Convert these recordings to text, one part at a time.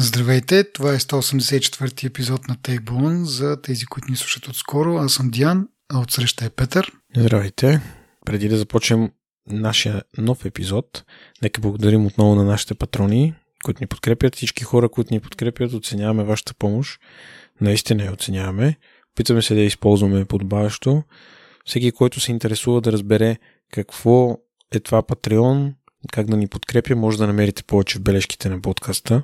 Здравейте, това е 184-ти епизод на Take За тези, които ни слушат отскоро, аз съм Диан, а отсреща е Петър. Здравейте. Преди да започнем нашия нов епизод, нека благодарим отново на нашите патрони, които ни подкрепят, всички хора, които ни подкрепят, оценяваме вашата помощ. Наистина я оценяваме. Опитваме се да я използваме подобаващо. Всеки, който се интересува да разбере какво е това Patreon, как да ни подкрепя, може да намерите повече в бележките на подкаста.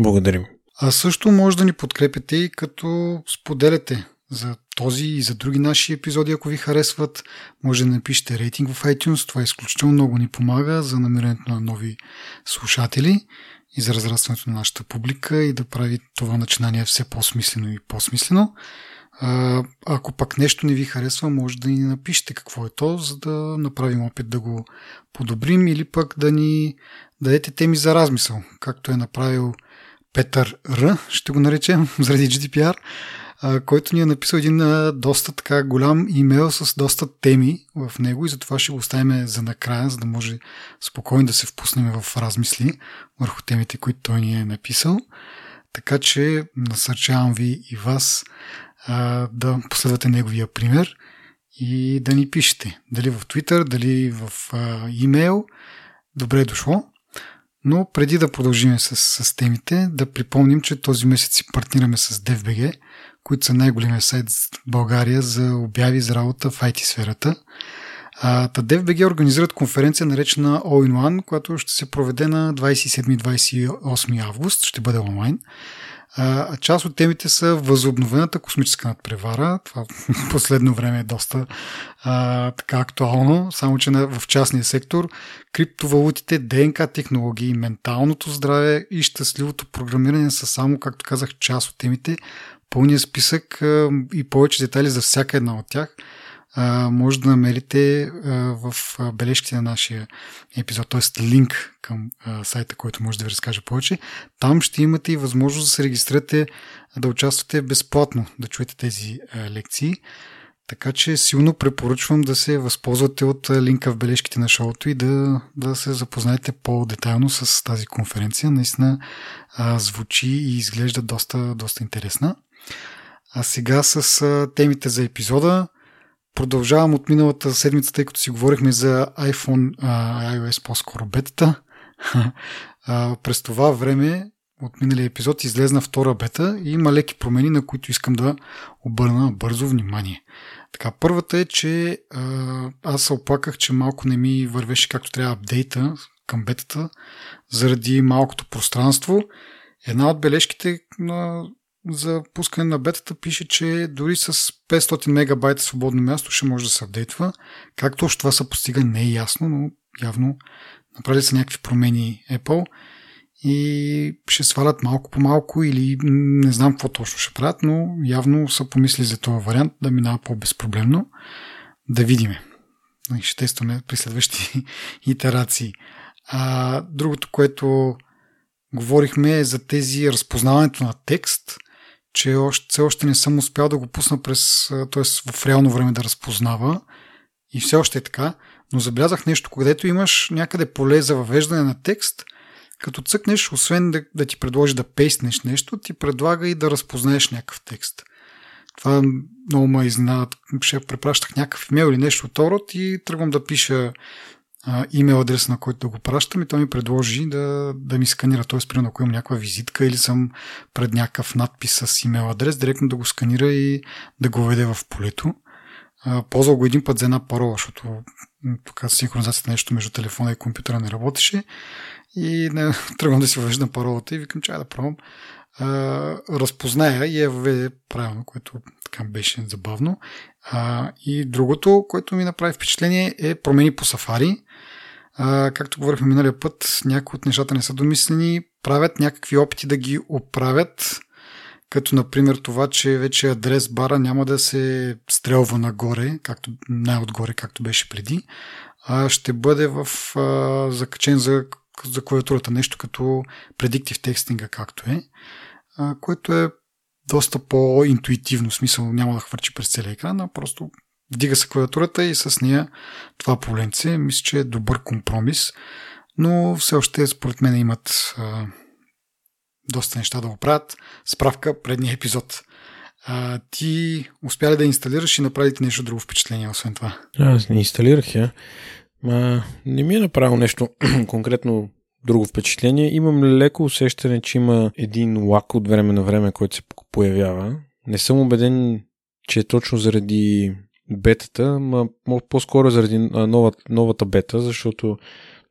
Благодарим. А също може да ни подкрепите и като споделяте за този и за други наши епизоди, ако ви харесват. Може да напишете рейтинг в iTunes. Това изключително много ни помага за намирането на нови слушатели и за разрастването на нашата публика и да прави това начинание все по-смислено и по-смислено. А, ако пък нещо не ви харесва, може да ни напишете какво е то, за да направим опит да го подобрим или пък да ни дадете теми за размисъл, както е направил Петър Р, ще го наречем, заради GDPR, който ни е написал един доста така голям имейл с доста теми в него и затова ще го оставим за накрая, за да може спокойно да се впуснем в размисли върху темите, които той ни е написал. Така че насърчавам ви и вас да последвате неговия пример и да ни пишете. Дали в Twitter, дали в имейл. Добре е дошло. Но преди да продължим с, с темите, да припомним, че този месец си партнираме с DFBG, които са най-големия сайт в България за обяви за работа в IT сферата. Та DFBG организират конференция наречена All in One, която ще се проведе на 27-28 август, ще бъде онлайн. А, част от темите са възобновената космическа надпревара. Това в последно време е доста а, така актуално, само че в частния сектор. Криптовалутите, ДНК технологии, менталното здраве и щастливото програмиране са само, както казах, част от темите. Пълният списък а, и повече детайли за всяка една от тях – може да намерите в бележките на нашия епизод, т.е. линк към сайта, който може да ви разкаже повече. Там ще имате и възможност да се регистрирате, да участвате безплатно, да чуете тези лекции. Така че силно препоръчвам да се възползвате от линка в бележките на шоуто и да, да се запознаете по-детайлно с тази конференция. Наистина звучи и изглежда доста, доста интересна. А сега с темите за епизода. Продължавам от миналата седмица, тъй като си говорихме за iPhone, а, iOS по-скоро бетата. през това време от миналия епизод излезна втора бета и има леки промени, на които искам да обърна бързо внимание. Така, първата е, че а, аз се оплаках, че малко не ми вървеше както трябва апдейта към бетата, заради малкото пространство. Една от бележките на за пускане на бетата пише, че дори с 500 мегабайта свободно място ще може да се апдейтва. Как точно това се постига не е ясно, но явно направили са някакви промени Apple и ще свалят малко по малко или не знам какво точно ще правят, но явно са помисли за този вариант да минава по-безпроблемно. Да видиме. Ще тестваме при следващи итерации. А, другото, което говорихме е за тези разпознаването на текст че още, все още не съм успял да го пусна през, т.е. в реално време да разпознава и все още е така, но забелязах нещо, където имаш някъде поле за въвеждане на текст, като цъкнеш, освен да, да ти предложи да пейснеш нещо, ти предлага и да разпознаеш някакъв текст. Това много ме изненада. Ще препращах някакъв имейл или нещо от род и тръгвам да пиша а, имейл адрес, на който да го пращам и той ми предложи да, да ми сканира. Т.е. примерно, ако имам някаква визитка или съм пред някакъв надпис с имейл адрес, директно да го сканира и да го веде в полето. А, ползвал го един път за една парола, защото тук синхронизацията нещо между телефона и компютъра не работеше и не, тръгвам да си въвеждам паролата и викам, че да пробвам. Uh, разпозная и я въведе правилно, което така беше забавно. Uh, и другото, което ми направи впечатление е промени по Safari. А, както говорихме миналия път, някои от нещата не са домислени, правят някакви опити да ги оправят, като например това, че вече адрес бара няма да се стрелва нагоре, както, най-отгоре, както беше преди, а ще бъде в а, закачен за, за клавиатурата нещо като predictive текстинга, както е, а, което е доста по-интуитивно, смисъл няма да хвърчи през целия екран, а просто Вдига се клавиатурата и с нея това поленце. Мисля, че е добър компромис, но все още според мен имат а, доста неща да оправят. Справка предния епизод. А, ти успя ли да инсталираш и направи ти нещо друго впечатление, освен това? Аз не инсталирах я. Ма, не ми е направил нещо конкретно друго впечатление. Имам леко усещане, че има един лак от време на време, който се появява. Не съм убеден, че е точно заради бетата, но по-скоро заради новата, новата бета, защото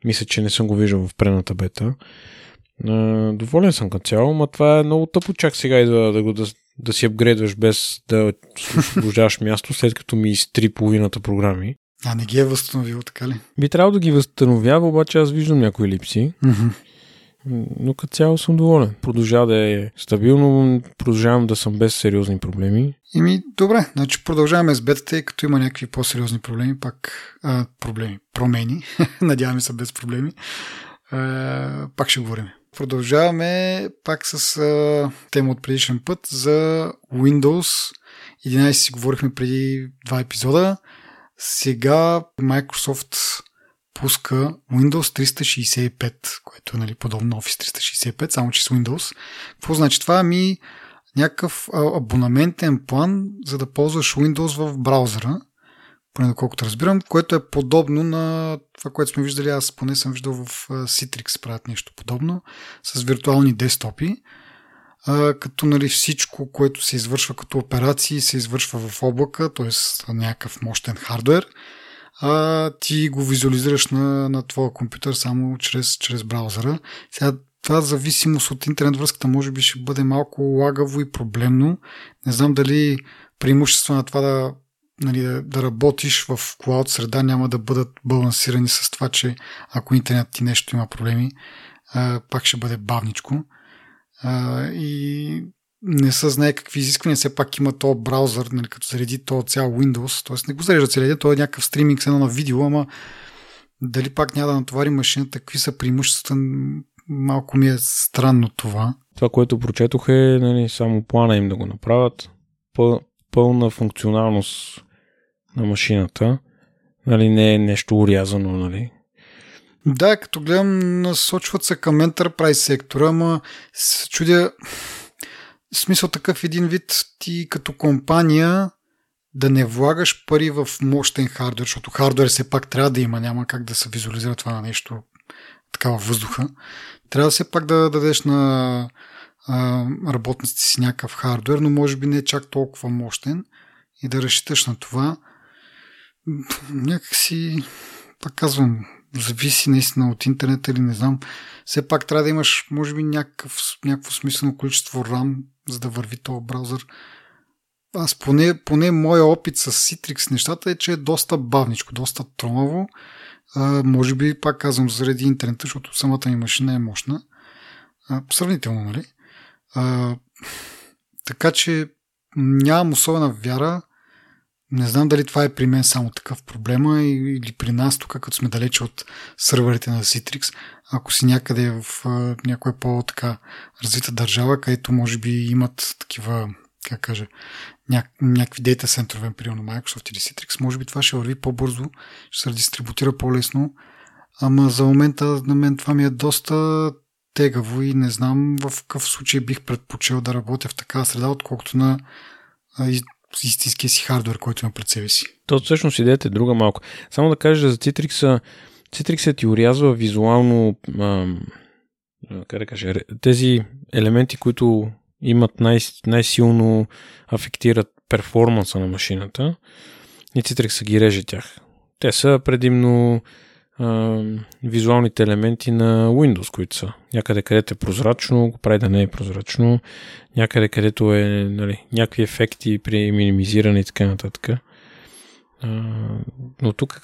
мисля, че не съм го виждал в прената бета. Доволен съм като цяло, но това е много тъпо чак сега и да, да, го, да, да си апгрейдваш без да освобождаваш място, след като ми изтри половината програми. А, не ги е възстановил, така ли? Би трябвало да ги възстановява, обаче аз виждам някои липси. Mm-hmm. Но като цяло съм доволен. Продължава да е стабилно, продължавам да съм без сериозни проблеми. Ими, добре, значи продължаваме с бетата и като има някакви по-сериозни проблеми, пак а, проблеми, промени, надяваме се без проблеми, а, пак ще говорим. Продължаваме пак с а, тема от предишен път за Windows 11 си говорихме преди два епизода. Сега Microsoft пуска Windows 365, което е нали, подобно Office 365, само че с Windows. Какво значи това? Ами някакъв абонаментен план, за да ползваш Windows в браузъра, поне доколкото разбирам, което е подобно на това, което сме виждали, аз поне съм виждал в Citrix правят нещо подобно, с виртуални десктопи, като нали, всичко, което се извършва като операции, се извършва в облака, т.е. някакъв мощен хардвер, а ти го визуализираш на, на твоя компютър само чрез, чрез браузъра. Сега това зависимост от интернет връзката може би ще бъде малко лагаво и проблемно. Не знам дали преимущество на това да, нали, да, да работиш в клауд среда няма да бъдат балансирани с това, че ако интернет ти нещо има проблеми, а, пак ще бъде бавничко. А, и не се знае какви изисквания, все пак има то браузър, нали, като зареди то цял Windows, т.е. не го зарежда целият ден, то е някакъв стриминг с едно на видео, ама дали пак няма да натовари машината, какви са преимуществата, малко ми е странно това. Това, което прочетох е нали, само плана им да го направят, Пъл, пълна функционалност на машината, нали, не е нещо урязано, нали, да, като гледам, насочват се към Enterprise сектора, ама се чудя, смисъл такъв един вид ти като компания да не влагаш пари в мощен хардвер, защото хардвер все пак трябва да има, няма как да се визуализира това на нещо така във въздуха. Трябва все пак да дадеш на а, работниците си някакъв хардвер, но може би не е чак толкова мощен и да разчиташ на това. Някакси, пак казвам, зависи наистина от интернет или не знам. Все пак трябва да имаш, може би, някакъв, някакво смислено количество RAM, за да върви този браузър. Аз поне, поне моя опит с Citrix нещата е, че е доста бавничко, доста тромаво. А, може би, пак казвам, заради интернета, защото самата ми машина е мощна. А, сравнително, нали? А, така че нямам особена вяра не знам дали това е при мен само такъв проблема или при нас тук, като сме далече от сървърите на Citrix, ако си някъде в някоя по-така развита държава, където може би имат такива, как кажа, ня- някакви дейта центрове, примерно Microsoft или Citrix, може би това ще върви по-бързо, ще се дистрибутира по-лесно, ама за момента на мен това ми е доста тегаво и не знам в какъв случай бих предпочел да работя в такава среда, отколкото на истинския си хардвер, който има пред себе си. То всъщност идеята е друга малко. Само да кажа за Citrix, Citrix ти урязва визуално ам, как да кажа, тези елементи, които имат най- най-силно афектират перформанса на машината и Citrix ги реже тях. Те са предимно а, визуалните елементи на Windows, които са. Някъде където е прозрачно, го прави да не е прозрачно. Някъде където е нали, някакви ефекти при минимизиране и така нататък. А, но тук,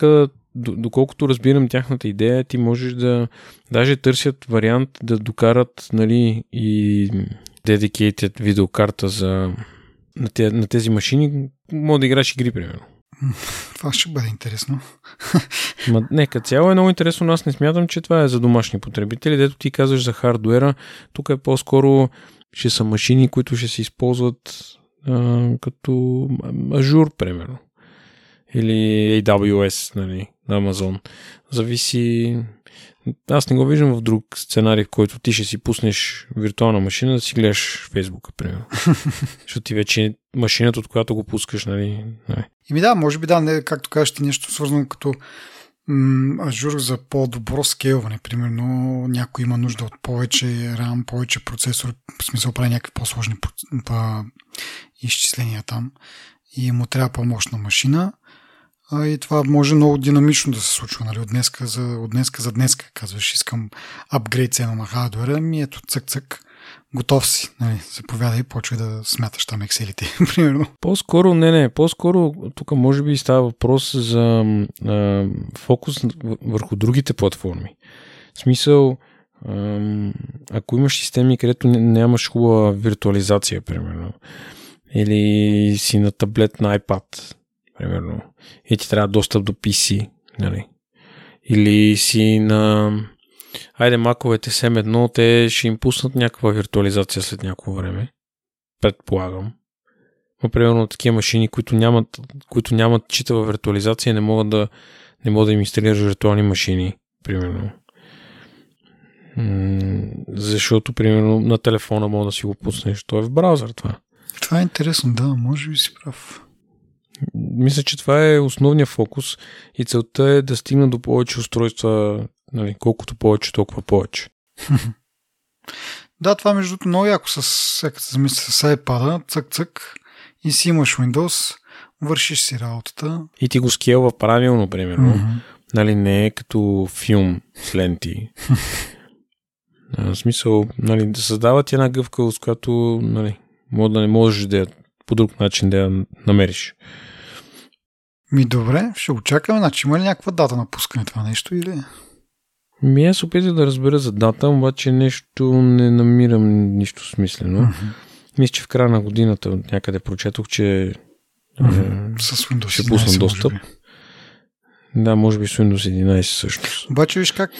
доколкото разбирам тяхната идея, ти можеш да даже търсят вариант да докарат нали, и dedicated видеокарта за на, тези машини, може да играеш игри, примерно. Това ще бъде интересно. Ма, нека цяло е много интересно, но аз не смятам, че това е за домашни потребители. Дето ти казваш за хардуера, тук е по-скоро ще са машини, които ще се използват а, като Azure, примерно. Или AWS, нали, на Amazon. Зависи, Аз не го виждам в друг сценарий, в който ти ще си пуснеш виртуална машина да си гледаш Фейсбука, примерно. Защото ти вече машината, от която го пускаш, нали? Не. Ими да, може би да, не, както кажеш ти нещо свързано като Ажур за по-добро скейлване. Примерно някой има нужда от повече RAM, повече процесор, в смисъл прави някакви по-сложни изчисления там и му трябва по-мощна машина. А, и това може много динамично да се случва. Нали? От, днеска за, от днеска за днеска казваш, искам апгрейд цена на хардвера, ми ето цък-цък, готов си. Нали? Заповядай и почвай да смяташ там екселите, примерно. По-скоро, не, не, по-скоро тук може би става въпрос за а, фокус върху другите платформи. В смисъл, ако имаш системи, където нямаш хубава виртуализация, примерно, или си на таблет на iPad, примерно, и ти трябва достъп до PC, нали? Или си на... Айде, маковете SM1, те ще им пуснат някаква виртуализация след някакво време. Предполагам. Но, примерно, такива машини, които нямат, които нямат читава виртуализация, не могат да, не могат да им инсталираш виртуални машини, примерно. защото, примерно, на телефона мога да си го пуснеш. То е в браузър това. Това е интересно, да, може би си прав. Мисля, че това е основният фокус и целта е да стигна до повече устройства, нали, колкото повече, толкова повече. да, това между другото много яко с, всяка се замисля с iPad, цък-цък и си имаш Windows, вършиш си работата. И ти го скелва правилно, примерно. Mm-hmm. Нали, не е като филм с ленти. в смисъл, нали, да създават една гъвкавост, която нали, може да не можеш да я по друг начин да я намериш. Ми добре, ще очакаме. Значи има ли някаква дата на пускане това нещо или? Ми аз опитах да разбера за дата, обаче нещо не намирам нищо смислено. Mm-hmm. Мисля, че в края на годината някъде прочетох, че mm-hmm. С Windows ще пуснат достъп. Да, може би с Windows 11 също. Обаче виж как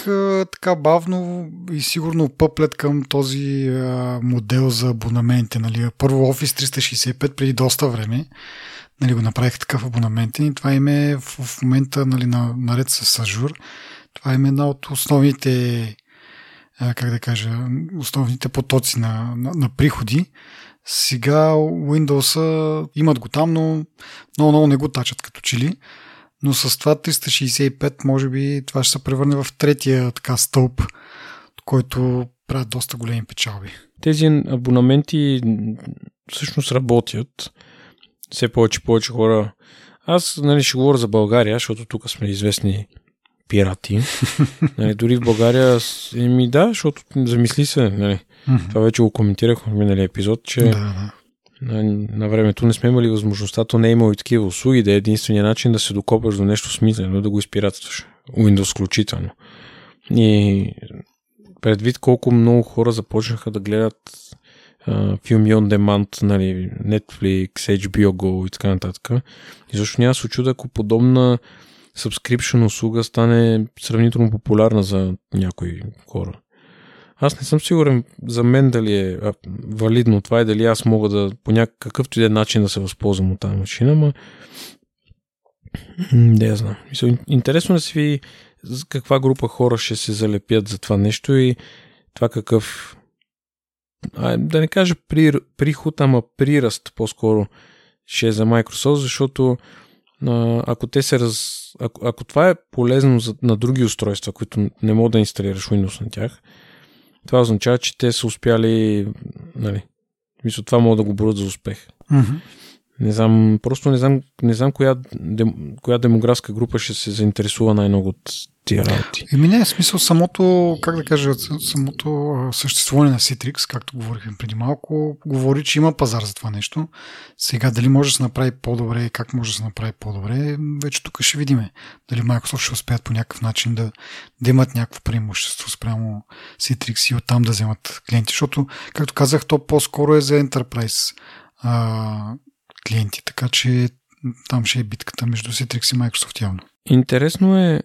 така бавно и сигурно пъплет към този а, модел за абонаменти. Нали? Първо Office 365 преди доста време нали, го направих такъв абонамент и това им е в, в момента нали, на, наред с Azure. Това им е една от основните как да кажа, основните потоци на, на, на приходи. Сега Windows имат го там, но много-много не го тачат като чили но с това 365 може би това ще се превърне в третия така стълб, който правят доста големи печалби. Тези абонаменти всъщност работят. Все повече повече хора. Аз нали, ще говоря за България, защото тук сме известни пирати. нали, дори в България ми да, защото замисли се. Нали. Mm-hmm. Това вече го коментирах в миналия епизод, че да, да на, на времето не сме имали възможността, то не е имало и такива услуги, да е единствения начин да се докопаш до нещо смислено, да го изпиратстваш. Windows включително. И предвид колко много хора започнаха да гледат филми on demand, нали, Netflix, HBO Go и така нататък. И защо няма се очуда, ако подобна subscription услуга стане сравнително популярна за някои хора. Аз не съм сигурен за мен дали е валидно това и дали аз мога да по някакъвто и да е начин да се възползвам от тази машина, но не я знам. Интересно да си каква група хора ще се залепят за това нещо и това какъв а, да не кажа при, приход, ама приръст по-скоро ще е за Microsoft, защото а, ако те се раз... Ако, ако това е полезно за, на други устройства, които не мога да инсталираш Windows на тях, това означава, че те са успяли, нали, мисля, това мога да го борят за успех. Mm-hmm. Не знам, просто не знам, не знам коя, дем, коя демографска група ще се заинтересува най-много от тия работи. Еми не, в смисъл самото, как да кажа, самото съществуване на Citrix, както говорихме преди малко, говори, че има пазар за това нещо. Сега дали може да се направи по-добре, как може да се направи по-добре, вече тук ще видиме. Дали Microsoft ще успеят по някакъв начин да, да имат някакво преимущество спрямо Citrix и оттам да вземат клиенти, защото, както казах, то по-скоро е за Enterprise клиенти, така че там ще е битката между Citrix и Microsoft явно. Интересно е,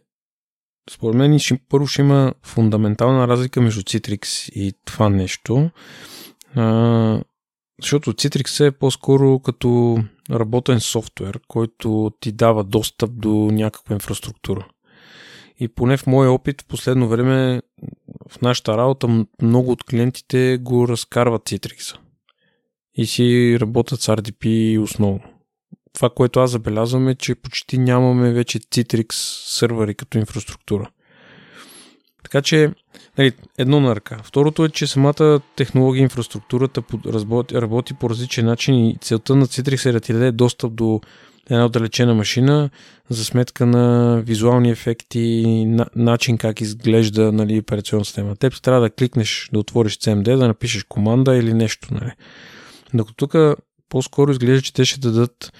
според мен ще, първо ще има фундаментална разлика между Citrix и това нещо, а, защото Citrix е по-скоро като работен софтуер, който ти дава достъп до някаква инфраструктура. И поне в моя опит в последно време в нашата работа много от клиентите го разкарват Citrix и си работят с RDP основно. Това, което аз забелязвам е, че почти нямаме вече Citrix сървъри като инфраструктура. Така че, нали, едно на ръка. Второто е, че самата технология, инфраструктурата работи, по различен начин и целта на Citrix е да ти даде достъп до една отдалечена машина за сметка на визуални ефекти, на, начин как изглежда нали, операционна система. Теб трябва да кликнеш, да отвориш CMD, да напишеш команда или нещо. Нали. Докато тук по-скоро изглежда, че те ще дадат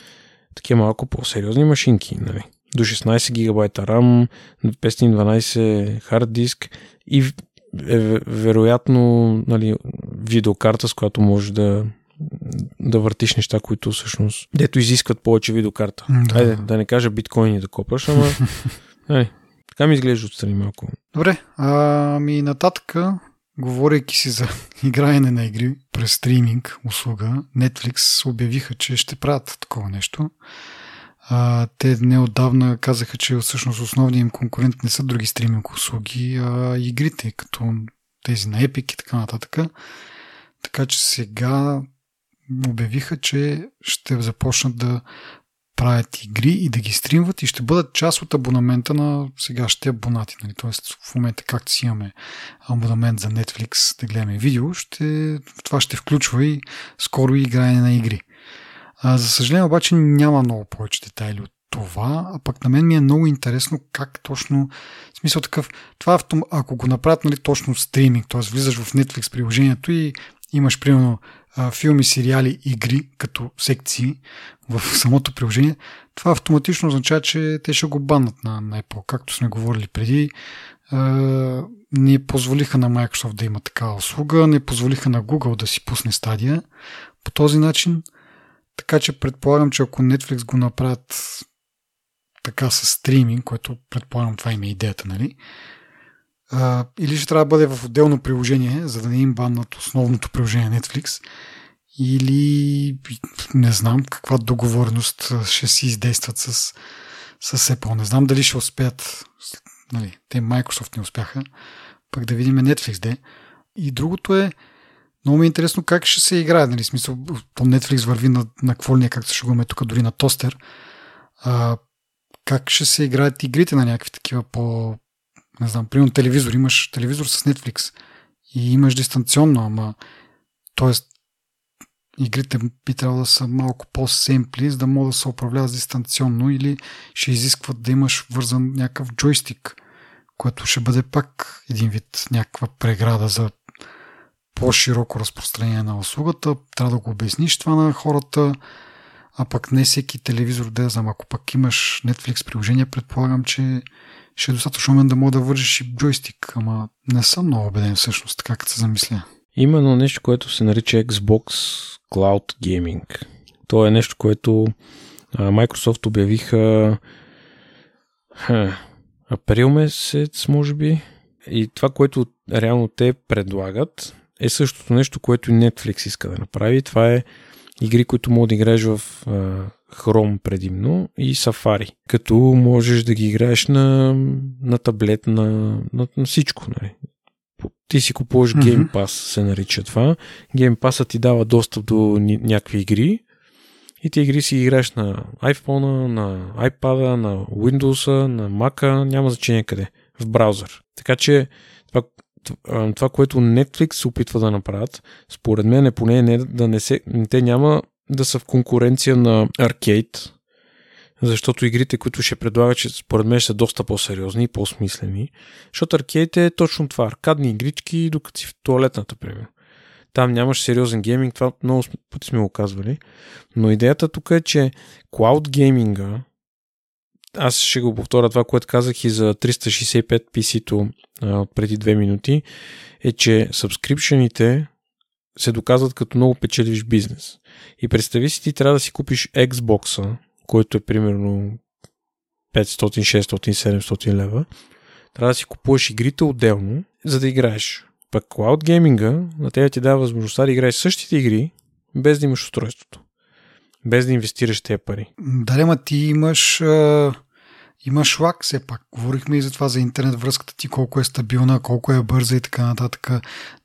такива малко по-сериозни машинки. Нали до 16 гигабайта RAM, 512 хард диск и е, вероятно нали, видеокарта, с която може да, да въртиш неща, които всъщност дето изискват повече видеокарта. Да. Айде, да не кажа биткоини да копаш, ама нали, така ми изглежда отстрани малко. Добре, ами нататък, говорейки си за играене на игри през стриминг услуга, Netflix обявиха, че ще правят такова нещо. А, те неодавна казаха, че всъщност основният им конкурент не са други стриминг услуги, а игрите, като тези на Epic и така нататък. Така че сега обявиха, че ще започнат да правят игри и да ги стримват и ще бъдат част от абонамента на сегашните абонати. Нали? Тоест в момента както си имаме абонамент за Netflix да гледаме видео, ще, това ще включва и скоро и игране на игри. А, за съжаление обаче няма много повече детайли от това, а пък на мен ми е много интересно как точно, в смисъл такъв, това ако го направят нали, точно стриминг, т.е. влизаш в Netflix приложението и имаш примерно филми, сериали, игри като секции в самото приложение, това автоматично означава, че те ще го баннат на, на Apple. Както сме говорили преди, е, не позволиха на Microsoft да има такава услуга, не позволиха на Google да си пусне стадия. По този начин така че предполагам, че ако Netflix го направят така с стриминг, което предполагам това има идеята, нали? А, или ще трябва да бъде в отделно приложение, за да не им баннат основното приложение Netflix, или не знам каква договорност ще си издействат с, с Apple. Не знам дали ще успеят. Нали, те Microsoft не успяха. Пък да видим Netflix де. И другото е, много ми е интересно как ще се играе. Нали, смисъл, по Netflix върви на, на какво ли както се шугаме тук, дори на тостер. А, как ще се играят игрите на някакви такива по... Не знам, примерно телевизор. Имаш телевизор с Netflix и имаш дистанционно, ама... Тоест, игрите би трябвало да са малко по-семпли, за да могат да се управляват дистанционно или ще изискват да имаш вързан някакъв джойстик, което ще бъде пак един вид някаква преграда за по-широко разпространение на услугата, трябва да го обясниш това на хората, а пък не всеки телевизор да знам, ако пък имаш Netflix приложение, предполагам, че ще е достатъчно умен да мога да вържиш и джойстик, ама не съм много убеден всъщност, така като се замисля. Има нещо, което се нарича Xbox Cloud Gaming. То е нещо, което Microsoft обявиха ха, април месец, може би. И това, което реално те предлагат, е същото нещо, което и Netflix иска да направи. Това е игри, които мога да играеш в Chrome предимно и Safari. Като можеш да ги играеш на, на таблет, на, на, на всичко. Нали. Ти си купуваш. Game Pass, се нарича това. Game Pass ти дава достъп до някакви игри и ти игри си играеш на iPhone, на iPad, на Windows, на Mac, няма значение къде, в браузър. Така че това, това, което Netflix се опитва да направят, според мен е поне не, да не се, те няма да са в конкуренция на аркейд, защото игрите, които ще предлагат, че според мен ще са доста по-сериозни и по-смислени, защото аркейд е точно това, аркадни игрички, докато си в туалетната, примерно. Там нямаш сериозен гейминг, това много пъти сме го казвали, но идеята тук е, че клауд гейминга, аз ще го повторя това, което казах и за 365 PC-то преди две минути, е, че сабскрипшените се доказват като много печеливш бизнес. И представи си, ти трябва да си купиш Xbox, който е примерно 500, 600, 700 лева. Трябва да си купуваш игрите отделно, за да играеш. Пък Cloud Gaming на тебе ти дава възможността да играеш същите игри, без да имаш устройството. Без да инвестираш тези пари. Да, ма ти имаш а, имаш лак все пак. Говорихме и за това, за интернет връзката ти, колко е стабилна, колко е бърза и така нататък.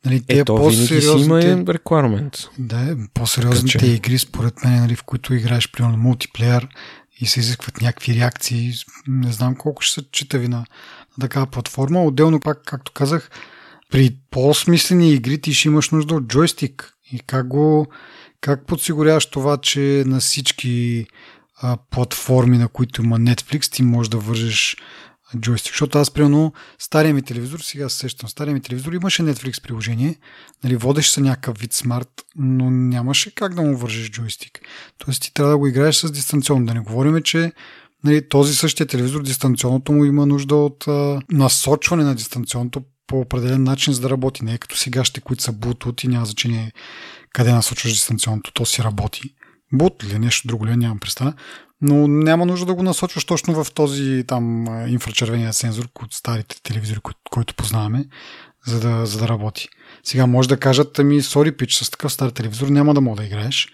Нали, те Ето, по-сериозните... има requirement. Да, по-сериозните Каче. игри, според мен, нали, в които играеш, примерно, мултиплеер и се изискват някакви реакции. Не знам колко ще са читави на, на такава платформа. Отделно пак, както казах, при по-смислени игри ти ще имаш нужда от джойстик. И как го как подсигуряваш това, че на всички платформи, на които има Netflix, ти можеш да вържеш джойстик. Защото аз, примерно, стария ми телевизор, сега се сещам, стария ми телевизор имаше Netflix приложение, нали, водеш се някакъв вид смарт, но нямаше как да му вържеш джойстик. Тоест ти трябва да го играеш с дистанционно. Да не говорим, че нали, този същия телевизор, дистанционното му има нужда от а, насочване на дистанционното по определен начин, за да работи. Не е като сегашните, които са Bluetooth и няма значение къде насочваш дистанционното, то си работи. Бут или нещо друго ли, нямам представа. Но няма нужда да го насочваш точно в този там инфрачервения сензор от старите телевизори, който познаваме, за да, за да работи. Сега може да кажат, ами, сори пич, с такъв стар телевизор няма да мога да играеш.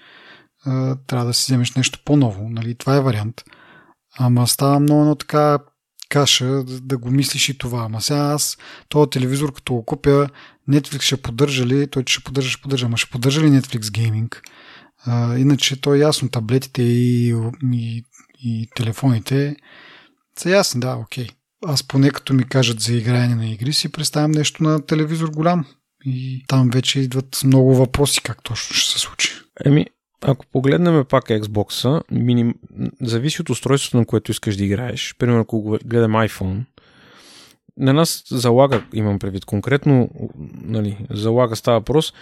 Трябва да си вземеш нещо по-ново. Нали? Това е вариант. Ама става много едно така каша да, да го мислиш и това. Ама сега аз, този телевизор, като го купя, Netflix ще поддържа ли, той ще поддържа, ще поддържа, ама ще поддържа ли Netflix Gaming? А, иначе то е ясно, таблетите и, и, и телефоните са ясни, да, окей. Аз поне като ми кажат за играене на игри, си представям нещо на телевизор голям. И там вече идват много въпроси как точно ще се случи. Еми, ако погледнем пак Xbox, миним... зависи от устройството, на което искаш да играеш. Примерно, ако гледам iPhone, на нас залага, имам предвид конкретно, нали, залага става въпрос,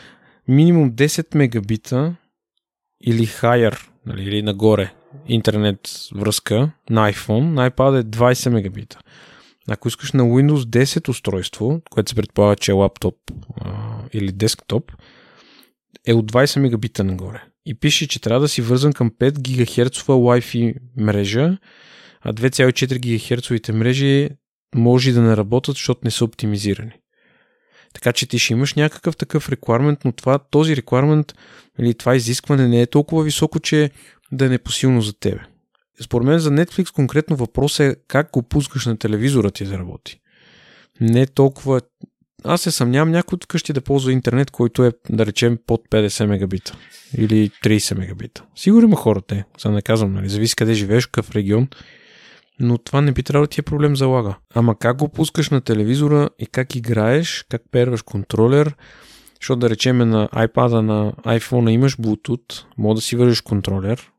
минимум 10 мегабита или higher, нали, или нагоре интернет връзка на iPhone, на iPad е 20 мегабита. Ако искаш на Windows 10 устройство, което се предполага, че е лаптоп а, или десктоп, е от 20 мегабита нагоре. И пише, че трябва да си вързан към 5 ГГц Wi-Fi мрежа, а 2,4 ГГц мрежи може да не работят, защото не са оптимизирани. Така че ти ще имаш някакъв такъв requirement, но това, този requirement или това изискване не е толкова високо, че да е непосилно за тебе. Според мен за Netflix конкретно въпрос е как го пускаш на телевизора ти да работи. Не е толкова... Аз се съмнявам някой от къщи да ползва интернет, който е, да речем, под 50 мегабита или 30 мегабита. Сигурно има хора те, за да не казвам, нали? зависи къде живееш, какъв регион но това не би трябвало да ти е проблем за лага. Ама как го пускаш на телевизора и как играеш, как перваш контролер, защото да речем на iPad, на iPhone имаш Bluetooth, може да си вържиш контролер,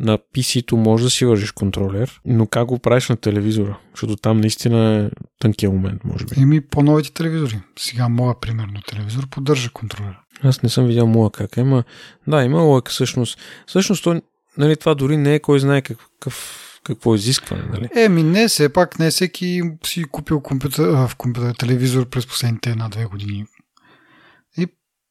на PC-то може да си вържиш контролер, но как го правиш на телевизора? Защото там наистина е тънкия момент, може би. Еми по-новите телевизори. Сега моя, примерно, телевизор поддържа контролер. Аз не съм видял моя как е, ма да, има лойка всъщност. Всъщност, то, нали, това дори не е кой знае какъв какво изискване, нали? Еми не, все пак не всеки си купил компютър, в компютър телевизор през последните една-две години. И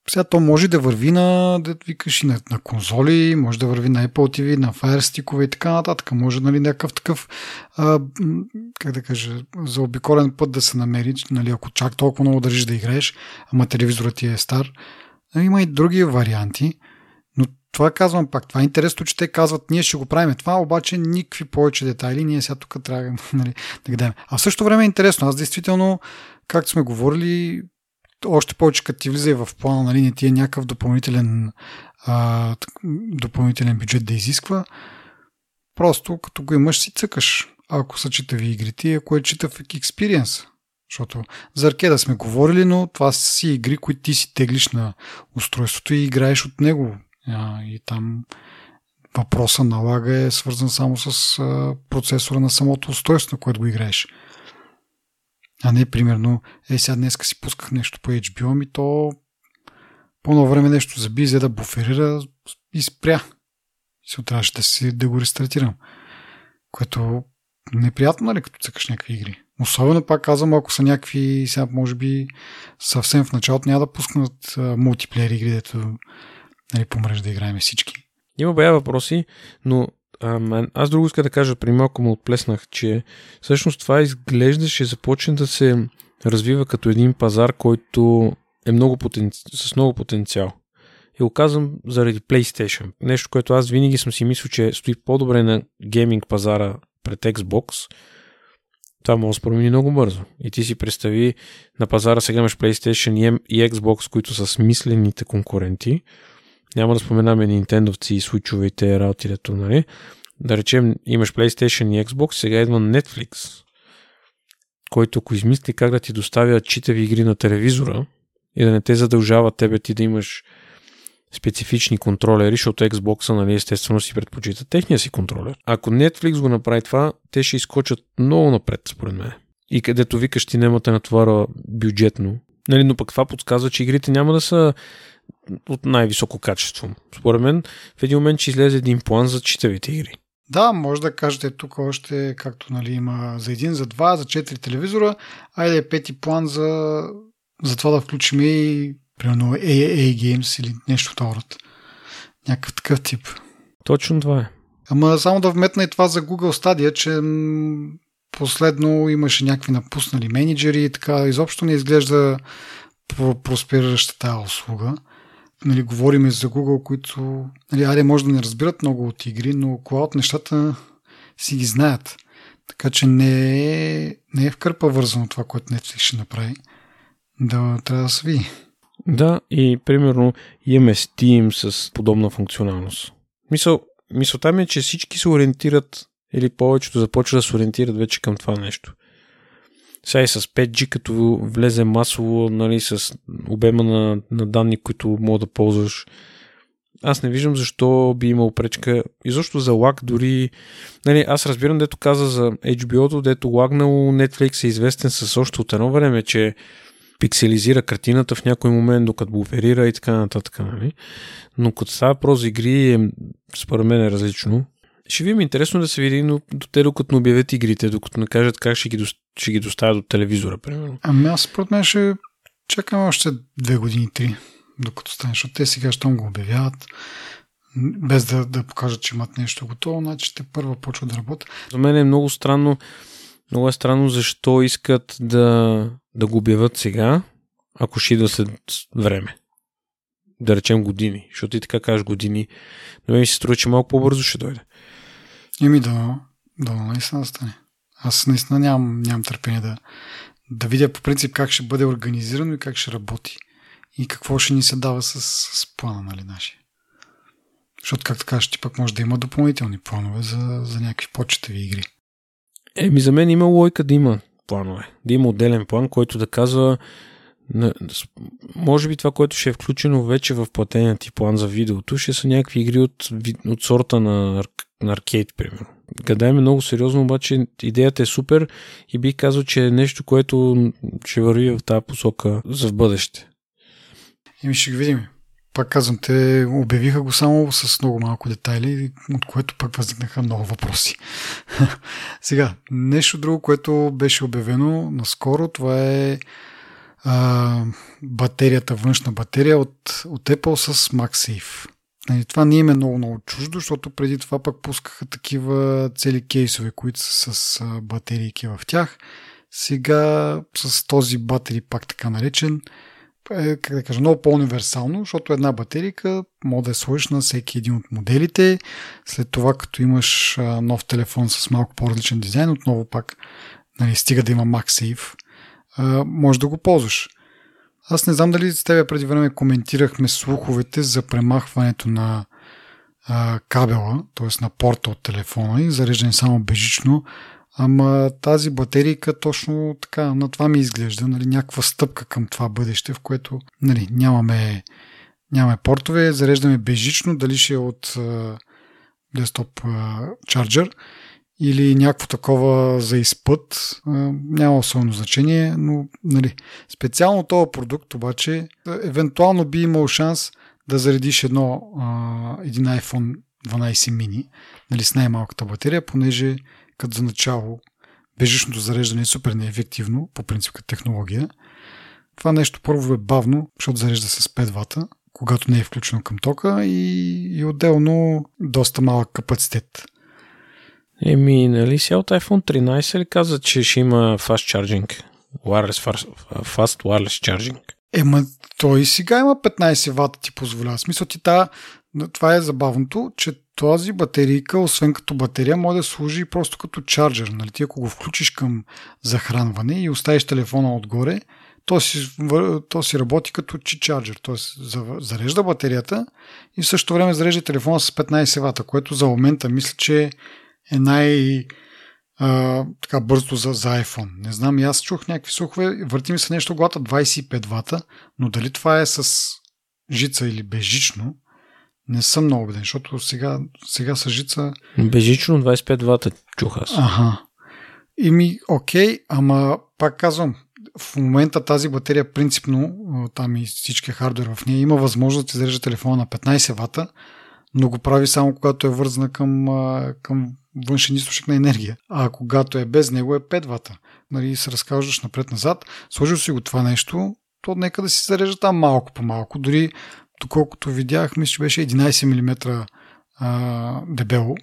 сега то може да върви на, да викаш и на, на конзоли, може да върви на Apple TV, на Fire Stick и така нататък. Може нали, някакъв такъв, а, как да кажа, за обиколен път да се намери, нали, ако чак толкова много държиш да играеш, ама телевизорът ти е стар. Има и други варианти това казвам пак. Това е интересно, че те казват, ние ще го правим това, обаче никакви повече детайли, ние сега тук трябва нали, да ги А в същото време е интересно. Аз действително, както сме говорили, още повече като ти влиза и в плана, нали, не ти е някакъв допълнителен, а, допълнителен бюджет да изисква. Просто като го имаш си цъкаш. Ако са читави игрите, ако е читав експириенс. Защото за аркеда сме говорили, но това си игри, които ти си теглиш на устройството и играеш от него и там въпроса налага е свързан само с процесора на самото устройство, на което го играеш. А не, примерно, е, сега днес си пусках нещо по HBO, ми то по ново време нещо заби, за да буферира и спря. И се трябваше да, си, да го рестартирам. Което неприятно, нали, като цъкаш някакви игри. Особено пак казвам, ако са някакви, сега може би съвсем в началото няма да пуснат мултиплеер игри, дето нали, по мрежа да играем всички. Има бая въпроси, но а, аз друго иска да кажа, при малко му отплеснах, че всъщност това изглеждаше започне да се развива като един пазар, който е много потен... с много потенциал. И го казвам заради PlayStation. Нещо, което аз винаги съм си мислил, че стои по-добре на гейминг пазара пред Xbox, Това може да се промени много бързо. И ти си представи на пазара сега имаш PlayStation и Xbox, които са смислените конкуренти. Няма да споменаме Nintendo и Switch-овете и раутирето, нали? Да речем, имаш PlayStation и Xbox, сега идва Netflix, който ако измисли как да ти доставя читави игри на телевизора и да не те задължава тебе ти да имаш специфични контролери, защото Xbox, нали, естествено си предпочита техния си контролер. Ако Netflix го направи това, те ще изкочат много напред, според мен. И където викаш ти немате натовара бюджетно. Нали, но пък това подсказва, че игрите няма да са от най-високо качество. Според мен в един момент ще излезе един план за читавите игри. Да, може да кажете тук още, както нали, има за един, за два, за четири телевизора, айде пети план за, за това да включим и примерно AAA Games или нещо от род. Някакъв такъв тип. Точно това е. Ама само да вметна и това за Google Stadia, че последно имаше някакви напуснали менеджери и така изобщо не изглежда просперираща тази услуга. Нали, говорим за Google, които нали, аре може да не разбират много от игри, но клауд нещата си ги знаят. Така че не е, не е в кърпа вързано това, което Netflix ще направи. Да, трябва да се види. Да, и примерно имаме Steam с подобна функционалност. Мисъл, мисълта ми е, че всички се ориентират или повечето започват да се ориентират вече към това нещо. Сега и с 5G, като влезе масово, нали, с обема на, на данни, които мога да ползваш, аз не виждам защо би имал пречка. И защо за лаг дори... Нали, аз разбирам, дето каза за HBO-то, дето лагнал Netflix е известен с още от едно време, че пикселизира картината в някой момент, докато го оперира и така нататък. Нали? Но като става про за игри, е, според мен е различно. Ще ви е интересно да се види, но до те докато не обявят игрите, докато не кажат как ще ги, ще ги доставят до телевизора, примерно. Ами аз според мен ще чакаме още две години, три, докато стане, защото те сега щом го обявяват, без да, да покажат, че имат нещо готово, значи те първа почват да работят. За мен е много странно, много е странно защо искат да, да го обявят сега, ако ще идва след време. Да речем години, защото ти така кажеш години, но ми се струва, че малко по-бързо ще дойде. Еми да, да, наистина стане. Аз наистина нямам, нямам търпение да, да видя по принцип как ще бъде организирано и как ще работи. И какво ще ни се дава с, с плана, нали, нашия. Защото, както кажеш, ти пък може да има допълнителни планове за, за някакви почетеви игри. Еми, за мен има лойка да има планове. Да има отделен план, който да казва може би това, което ще е включено вече в платения ти план за видеото, ще са някакви игри от, от сорта на, на аркейд, примерно. Гадаем много сериозно, обаче идеята е супер и бих казал, че е нещо, което ще върви в тази посока за в бъдеще. Еми ще ги видим пак казвам, те обявиха го само с много малко детайли, от което пък възникнаха много въпроси. Сега, нещо друго, което беше обявено наскоро, това е а, батерията, външна батерия от, от Apple с MagSafe. Нали, това не им е много, много чуждо, защото преди това пък пускаха такива цели кейсове, които са с батерийки в тях. Сега с този батери, пак така наречен, е, как да кажа, много по-универсално, защото една батерика може да я сложиш на всеки един от моделите. След това, като имаш нов телефон с малко по-различен дизайн, отново пак нали, стига да има MagSafe, може да го ползваш. Аз не знам дали с тебе преди време коментирахме слуховете за премахването на а, кабела, т.е. на порта от телефона и зареждане само бежично Ама тази батерийка точно така, на това ми изглежда, нали, някаква стъпка към това бъдеще, в което нали, нямаме, нямаме портове, зареждаме бежично, дали ще е от uh, десктоп uh, чарджер или някакво такова за изпът, няма особено значение, но нали, специално този продукт обаче евентуално би имал шанс да заредиш едно, един iPhone 12 mini нали, с най-малката батерия, понеже като за начало бежичното зареждане е супер неефективно, по принцип като технология. Това нещо първо е бавно, защото зарежда с 5 вата, когато не е включено към тока и, и отделно доста малък капацитет. Еми, нали си от iPhone 13 ли каза, че ще има fast charging? Wireless, fast wireless charging. Ема, той сега има 15 вата ти позволява. Смисъл ти та, това е забавното, че Този батерийка, освен като батерия, може да служи просто като чарджер. Нали? Ти ако го включиш към захранване и оставиш телефона отгоре, то си, то си работи като чарджер. Т.е. зарежда батерията и в същото време зарежда телефона с 15 вата, което за момента мисля, че е най- а, така бързо за, за iPhone. Не знам, и аз чух някакви слухове, върти ми се нещо глата 25 вата, но дали това е с жица или безжично, не съм много убеден, защото сега, сега с жица... Безжично 25 вата чух аз. Ага. И ми, окей, ама пак казвам, в момента тази батерия принципно, там и всички хардвер в нея, има възможност да зарежда телефона на 15 вата, но го прави само когато е вързана към, към външен източник на енергия. А когато е без него е 5 вата. Нали, се разказваш напред-назад, сложил си го това нещо, то нека да си зарежда там малко по малко. Дори, доколкото видях, мисля, че беше 11 мм а, дебело.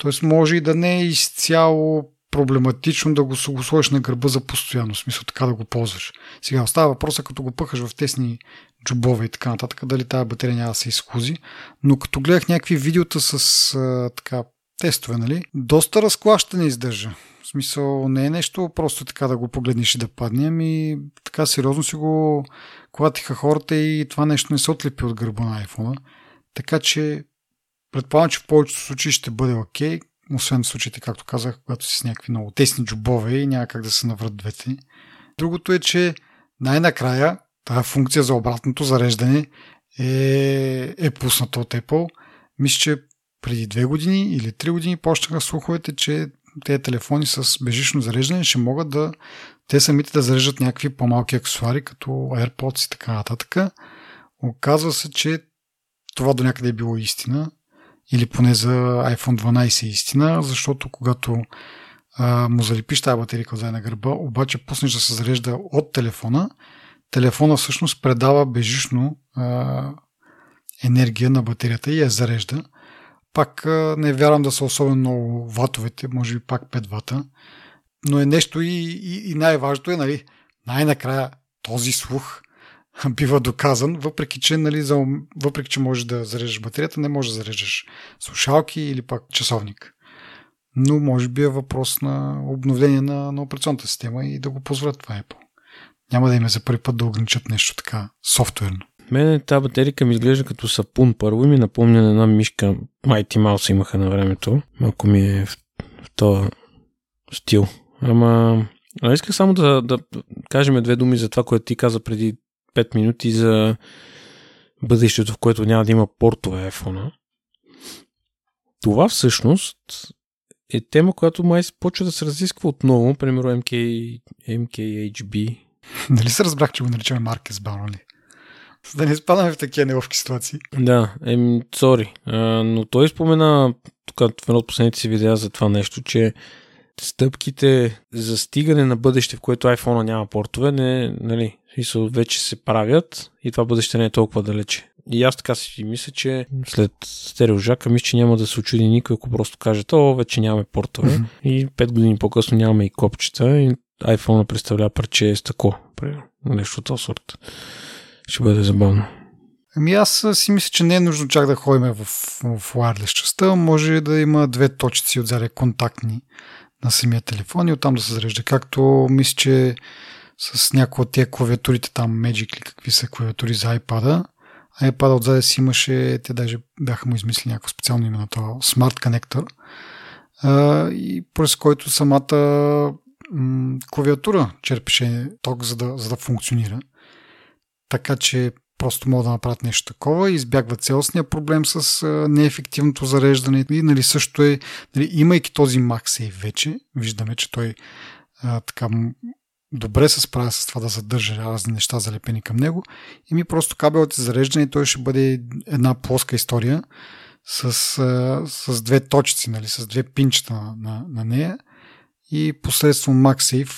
Тоест може и да не е изцяло проблематично да го, сложиш на гърба за постоянно, смисъл така да го ползваш. Сега остава въпроса, като го пъхаш в тесни джобове и така нататък, дали тази батерия няма да се изкузи. Но като гледах някакви видеота с а, така тестове, нали, доста разклащане издържа. В смисъл, не е нещо просто така да го погледнеш и да падне, ами така сериозно си го клатиха хората и това нещо не се отлепи от гърба на iPhone. Така че предполагам, че в повечето случаи ще бъде окей, освен в случаите, както казах, когато си с някакви много тесни джобове и няма как да се наврат двете. Другото е, че най-накрая тази функция за обратното зареждане е, е пусната от Apple. Мисля, че преди две години или три години почнаха слуховете, че тези телефони с бежично зареждане ще могат да те самите да зареждат някакви по-малки аксесуари, като AirPods и така нататък. Оказва се, че това до някъде е било истина или поне за iPhone 12 е истина, защото когато а, му залепиш тази батерика отзад на гърба, обаче пуснеш да се зарежда от телефона, телефона всъщност предава бежично а, енергия на батерията и я зарежда. Пак а, не вярвам да са особено много ватовете, може би пак 5 вата, но е нещо и, и, и най-важното е, нали, най-накрая този слух бива доказан, въпреки че, нали, за, въпреки, че можеш да зарежеш батерията, не можеш да зарежеш слушалки или пак часовник. Но може би е въпрос на обновление на, на операционната система и да го позволят това Apple. Няма да им е за първи път да ограничат нещо така софтуерно. Мене тази батерика ми изглежда като сапун първо ми напомня на една мишка Mighty Mouse имаха на времето. Малко ми е в, в този стил. Ама а исках само да, да кажем две думи за това, което ти каза преди 5 минути за бъдещето, в което няма да има портове iPhone. Това всъщност е тема, която май почва да се разисква отново, примерно MK, MKHB. Нали се разбрах, че го наричаме Маркес Бауноли? За да не спадаме в такива неловки ситуации. Да, ем, сори. Но той спомена тук в едно от последните си видеа за това нещо, че стъпките за стигане на бъдеще, в което iPhone няма портове, не, нали, вече се правят и това бъдеще не е толкова далече. И аз така си мисля, че след стереожака мисля, че няма да се очуди никой, ако просто кажат, о, вече нямаме портове. Mm-hmm. И 5 години по-късно нямаме и копчета и iPhone представлява парче с тако. Нещо от този сорт. Ще бъде забавно. Ами аз си мисля, че не е нужно чак да ходим в, в wireless частта. Може да има две точици отзаде контактни на самия телефон и оттам да се зарежда. Както мисля, че с някои от тези клавиатурите там, Magic или какви са клавиатури за iPad-а. А iPad отзаде си имаше, те даже бяха му измислили някакво специално име на това Smart Connector, и през който самата клавиатура черпеше ток, за да, за да функционира. Така че просто могат да направят нещо такова и избягват цялостния проблем с а, неефективното зареждане. И нали, също е, нали, имайки този MagSafe вече, виждаме, че той а, така добре се справя с това да задържа разни неща залепени към него. И ми просто кабелът е зареждан и той ще бъде една плоска история с, с две точици, нали, с две пинчета на, на, на нея и посредством MagSafe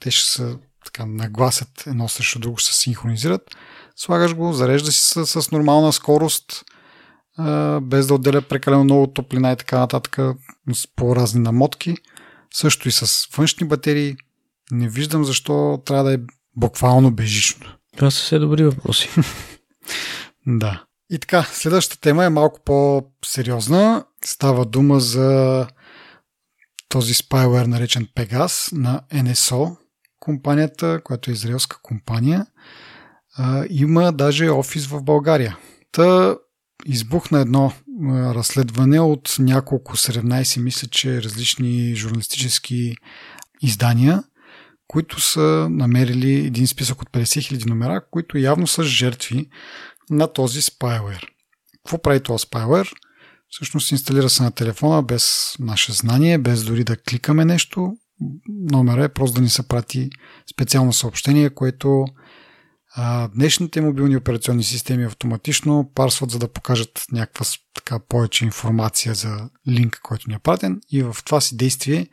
те ще се така нагласят едно срещу друго, ще се синхронизират. Слагаш го, зарежда си с, с нормална скорост, без да отделя прекалено много топлина и така нататък с по-разни намотки. Също и с външни батерии, не виждам защо трябва да е буквално бежично. Това са все добри въпроси. да. И така, следващата тема е малко по-сериозна. Става дума за този спайвер, наречен Pegas на NSO, компанията, която е израелска компания. Има даже офис в България. Та избухна едно разследване от няколко 17, мисля, че различни журналистически издания, които са намерили един списък от 50 000 номера, които явно са жертви на този спайлер. Какво прави този спайлер? Всъщност инсталира се на телефона без наше знание, без дори да кликаме нещо. Номера е просто да ни се прати специално съобщение, което а, днешните мобилни операционни системи автоматично парсват, за да покажат някаква така повече информация за линк, който ни е пратен и в това си действие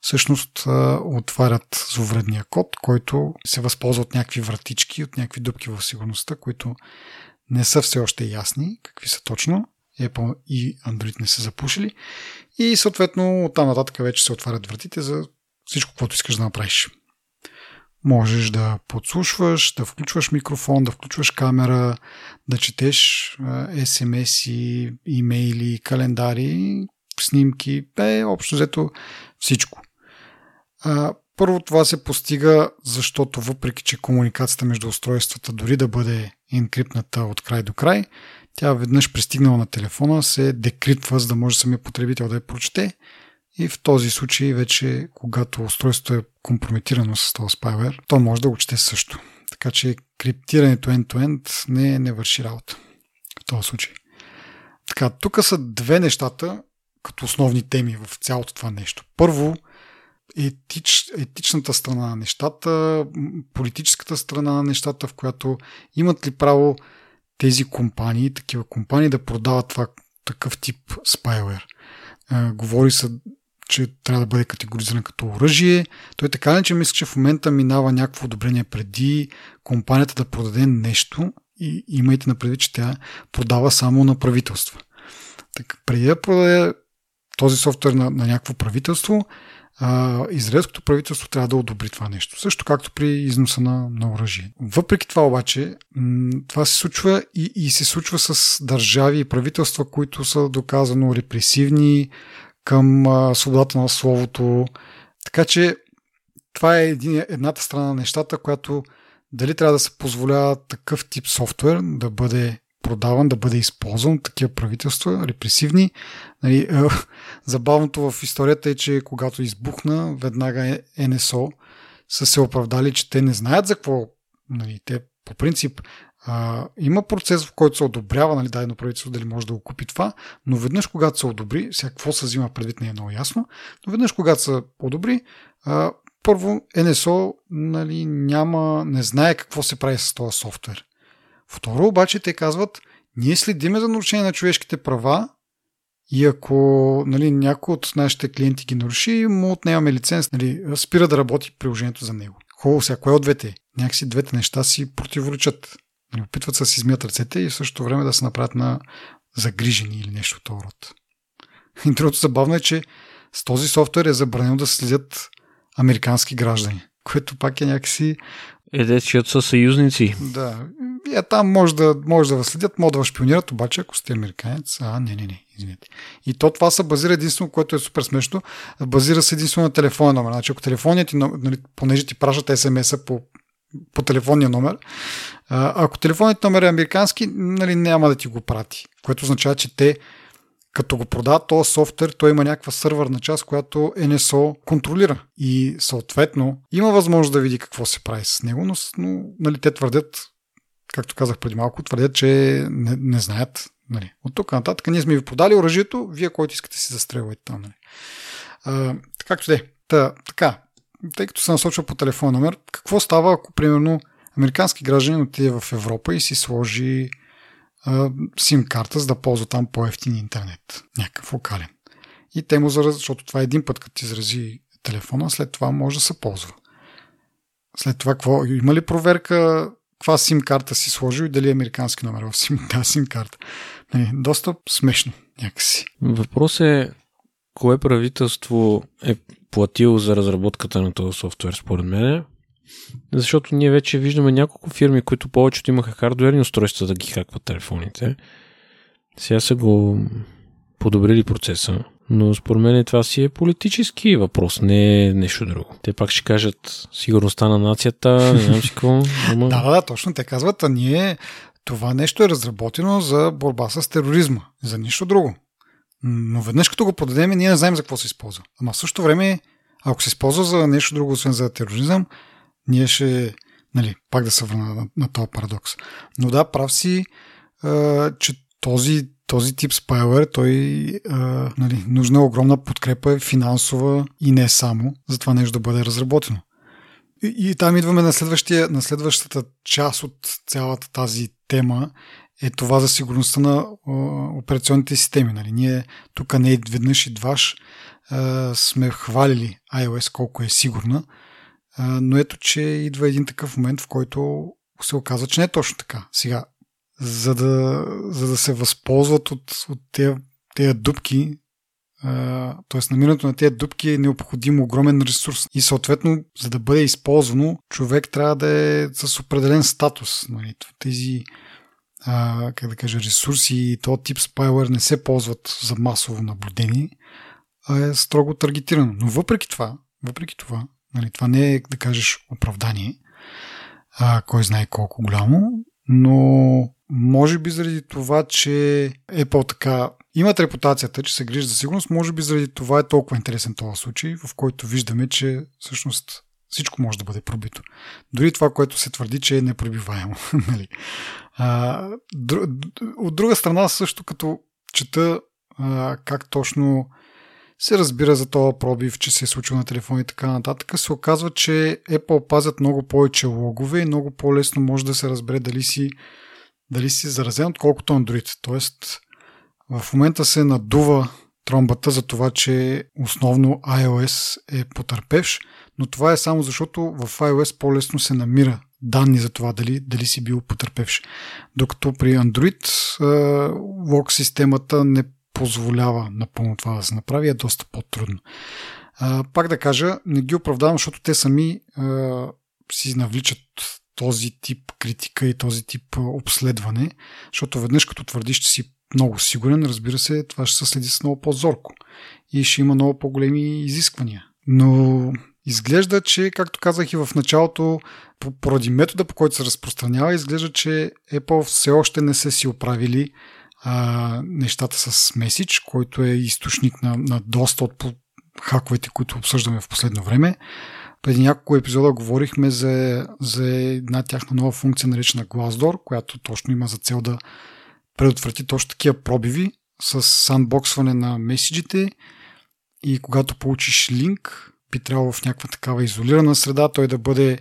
всъщност а, отварят зловредния код, който се възползва от някакви вратички, от някакви дупки в сигурността, които не са все още ясни какви са точно. Apple и Android не са запушили. И съответно оттам нататък вече се отварят вратите за всичко, което искаш да направиш. Можеш да подслушваш, да включваш микрофон, да включваш камера, да четеш SMS и имейли, календари, снимки, бе, общо взето всичко. Първо това се постига, защото въпреки, че комуникацията между устройствата дори да бъде инкрипната от край до край, тя веднъж пристигнала на телефона се декрипва, за да може самия потребител да я прочете и в този случай вече, когато устройството е компрометирано с този спайвер, то може да го чете също. Така че криптирането end-to-end не, не върши работа в този случай. Така, тук са две нещата като основни теми в цялото това нещо. Първо, етич, етичната страна на нещата, политическата страна на нещата, в която имат ли право тези компании, такива компании да продават това, такъв тип спайлер. Говори се че трябва да бъде категоризиран като оръжие. Той така не, че мисля, че в момента минава някакво одобрение преди компанията да продаде нещо и имайте на предвид, че тя продава само на правителства. Така, преди да продаде този софтуер на, на някакво правителство, а, израелското правителство трябва да одобри това нещо. Също както при износа на, на оръжие. Въпреки това обаче, това се случва и, и се случва с държави и правителства, които са доказано репресивни, към а, свободата на словото. Така че това е един, едната страна на нещата, която дали трябва да се позволява такъв тип софтуер да бъде продаван, да бъде използван от такива правителства, репресивни. Нали, е, забавното в историята е, че когато избухна, веднага НСО са се оправдали, че те не знаят за какво. Нали, те по принцип а, има процес, в който се одобрява нали, дадено правителство дали може да го купи това, но веднъж когато се одобри, сега какво се взима предвид не е много ясно, но веднъж когато се одобри, а, първо НСО нали, няма, не знае какво се прави с този софтуер. Второ обаче те казват, ние следиме за нарушение на човешките права и ако нали, някой от нашите клиенти ги наруши, му отнемаме лиценз, нали, спира да работи приложението за него. Хубаво сега, кое от двете? Някакси двете неща си противоречат. Нали, опитват се да си измият ръцете и в същото време да се направят на загрижени или нещо от този род. И другото забавно е, че с този софтуер е забранено да следят американски граждани, което пак е някакси... Е, де, са съюзници. Да. Е, там може да, може да следят, могат да шпионират, обаче ако сте американец, а, не, не, не, извинете. И то това се базира единствено, което е супер смешно, базира се единствено на телефонен номер. Значи, ако телефоният ти, нали, понеже ти пращат СМС-а по по телефонния номер. Ако телефонният номер е американски, нали, няма да ти го прати. Което означава, че те като го продават този софтуер, той има някаква сървърна част, която NSO контролира. И съответно има възможност да види какво се прави с него, но, но нали, те твърдят, както казах преди малко, твърдят, че не, не знаят. Нали. От тук нататък ние сме ви продали оръжието, вие който искате си застрелвайте там. Нали. А, както де. Та, така, тъй като се насочва по телефон номер, какво става, ако примерно американски гражданин отиде в Европа и си сложи сим карта, за да ползва там по-ефтин интернет, някакъв локален. И те му зарази, защото това е един път, като ти изрази телефона, след това може да се ползва. След това, какво, има ли проверка каква сим карта си сложил и дали е американски номер в сим, да, сим карта. Нали, доста смешно някакси. Въпрос е кое правителство е платил за разработката на този софтуер, според мен. Защото ние вече виждаме няколко фирми, които повечето имаха хардуерни устройства да ги хакват телефоните. Сега са го подобрили процеса. Но според мен това си е политически въпрос, не е нещо друго. Те пак ще кажат сигурността на нацията, не знам си какво. Ама... да, да, точно. Те казват, а ние това нещо е разработено за борба с тероризма, за нищо друго. Но веднъж като го продадем, ние не знаем за какво се използва. Ама в същото време, ако се използва за нещо друго, освен за тероризъм, ние ще, нали, пак да се върна на, на този парадокс. Но да, прав си, а, че този, този тип спайлер, той а, нали, нужна огромна подкрепа финансова и не само за това нещо да бъде разработено. И, и там идваме на, следващия, на следващата част от цялата тази тема, е това за сигурността на а, операционните системи. Нали? Ние тук не веднъж и дваш а, сме хвалили iOS колко е сигурна, но ето, че идва един такъв момент, в който се оказва, че не е точно така. Сега, за да, за да се възползват от, от тези, тези дупки, т.е. намирането на тези дупки е необходим огромен ресурс. И съответно, за да бъде използвано, човек трябва да е с определен статус. Нали? Тези а, как да кажа, ресурси и този тип спайлер не се ползват за масово наблюдение, а е строго таргетирано. Но въпреки това, въпреки това, нали, това не е, да кажеш, оправдание, а, кой знае колко голямо, но може би заради това, че Apple така имат репутацията, че се грижат за сигурност, може би заради това е толкова интересен този случай, в който виждаме, че всъщност всичко може да бъде пробито. Дори това, което се твърди, че е непробиваемо. нали? а, от друга страна, също като чета а, как точно се разбира за този пробив, че се е случил на телефон и така нататък, се оказва, че Apple пазят много повече логове и много по-лесно може да се разбере дали си, дали си заразен, отколкото Android. Тоест, в момента се надува тромбата за това, че основно iOS е потърпевш, но това е само защото в iOS по-лесно се намира данни за това дали, дали си бил потърпевш. Докато при Android лог системата не позволява напълно това да се направи, е доста по-трудно. Пак да кажа, не ги оправдавам, защото те сами а, си навличат този тип критика и този тип обследване, защото веднъж като твърдиш, че си много сигурен, разбира се, това ще се следи с много по-зорко и ще има много по-големи изисквания. Но изглежда, че, както казах и в началото, поради метода, по който се разпространява, изглежда, че Apple все още не са си оправили а, нещата с Message, който е източник на, на доста от хаковете, които обсъждаме в последно време. Преди няколко епизода говорихме за, за една тяхна нова функция, наречена Glassdoor, която точно има за цел да предотврати точно такива пробиви с санбоксване на меседжите и когато получиш линк, би трябвало в някаква такава изолирана среда той да бъде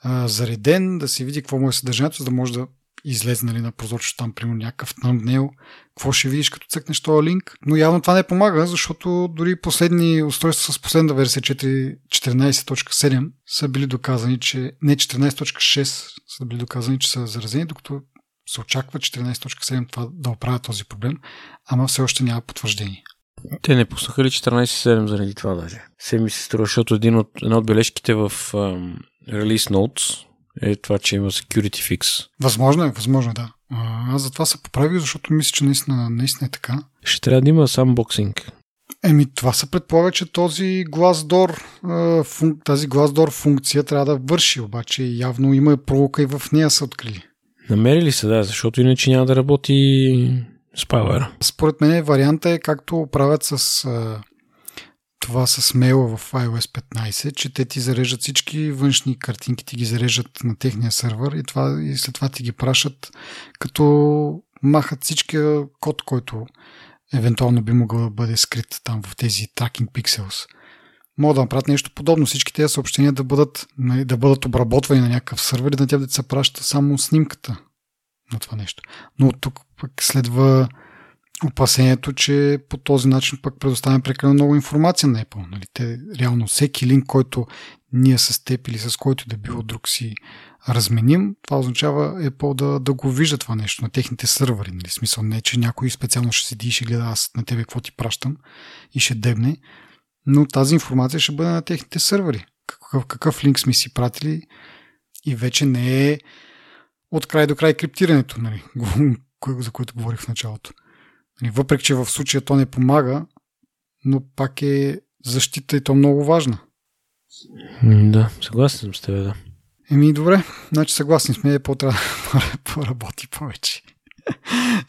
а, зареден, да се види какво му е съдържанието, за да може да излезе нали, на прозорчето там, примерно някакъв thumbnail, какво ще видиш като цъкнеш този линк. Но явно това не помага, защото дори последни устройства с последната версия 14.7 са били доказани, че не 14.6 са били доказани, че са заразени, докато се очаква 14.7 това да оправя този проблем, ама все още няма потвърждение. Те не пуснаха ли 14.7 заради това даже? Се ми се струва, защото един от, една от бележките в um, Release Notes е това, че има security fix. Възможно е, възможно е, да. Аз затова се поправих, защото мисля, че наистина, наистина е така. Ще трябва да има сам боксинг. Еми, това се предполага, че този Glassdoor, тази Glassdoor функция трябва да върши, обаче явно има пролука и в нея са открили. Намерили се, да, защото иначе няма да работи Spyware. Според мен варианта е както правят с това с мейла в iOS 15, че те ти зареждат всички външни картинки, ти ги зареждат на техния сервер и, това, и след това ти ги пращат, като махат всичкия код, който евентуално би могъл да бъде скрит там в тези tracking pixels. Мога да направят нещо подобно. Всички тези съобщения да бъдат, нали, да бъдат обработвани на някакъв сервер и на тях да се праща само снимката на това нещо. Но тук пък следва опасението, че по този начин пък предоставяме прекалено много информация на Apple. Нали? Те, реално всеки линк, който ние с теб или с който да било друг си разменим, това означава Apple да, да го вижда това нещо на техните сървъри. Нали? Смисъл не, че някой специално ще седи и ще гледа аз на тебе какво ти пращам и ще дебне, но тази информация ще бъде на техните сървъри. какъв, какъв линк сме си пратили и вече не е от край до край криптирането, нали, за което говорих в началото. Въпреки, че в случая то не помага, но пак е защита и то много важна. Да, съгласен съм с теб, да. Еми, добре, значи съгласни сме, по-трябва да поработи повече.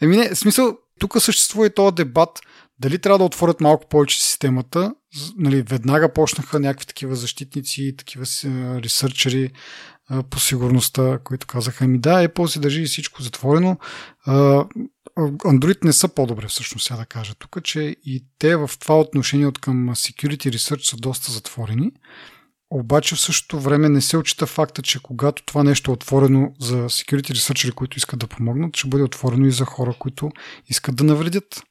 Еми не, смисъл, тук съществува и този дебат, дали трябва да отворят малко повече системата. Нали, веднага почнаха някакви такива защитници, такива ресърчери по сигурността, които казаха, ми да, Apple си държи всичко затворено. Android не са по-добре, всъщност, сега да кажа тук, че и те в това отношение от към Security Research са доста затворени. Обаче в същото време не се очита факта, че когато това нещо е отворено за security researchери, които искат да помогнат, ще бъде отворено и за хора, които искат да навредят.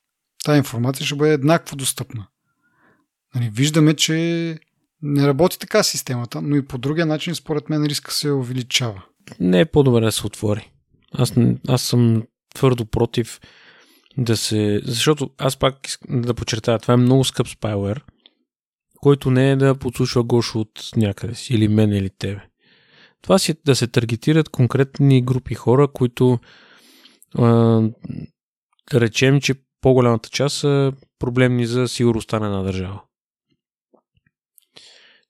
Тая информация ще бъде еднакво достъпна. Нали, виждаме, че не работи така системата, но и по другия начин, според мен, риска се увеличава. Не е по-добре да се отвори. Аз, аз съм твърдо против да се... Защото аз пак да подчертая, това е много скъп спайлер – който не е да подслушва Гошо от някъде си, или мен, или тебе. Това си е да се таргетират конкретни групи хора, които а, да речем, че по-голямата част са проблемни за сигурността на една държава.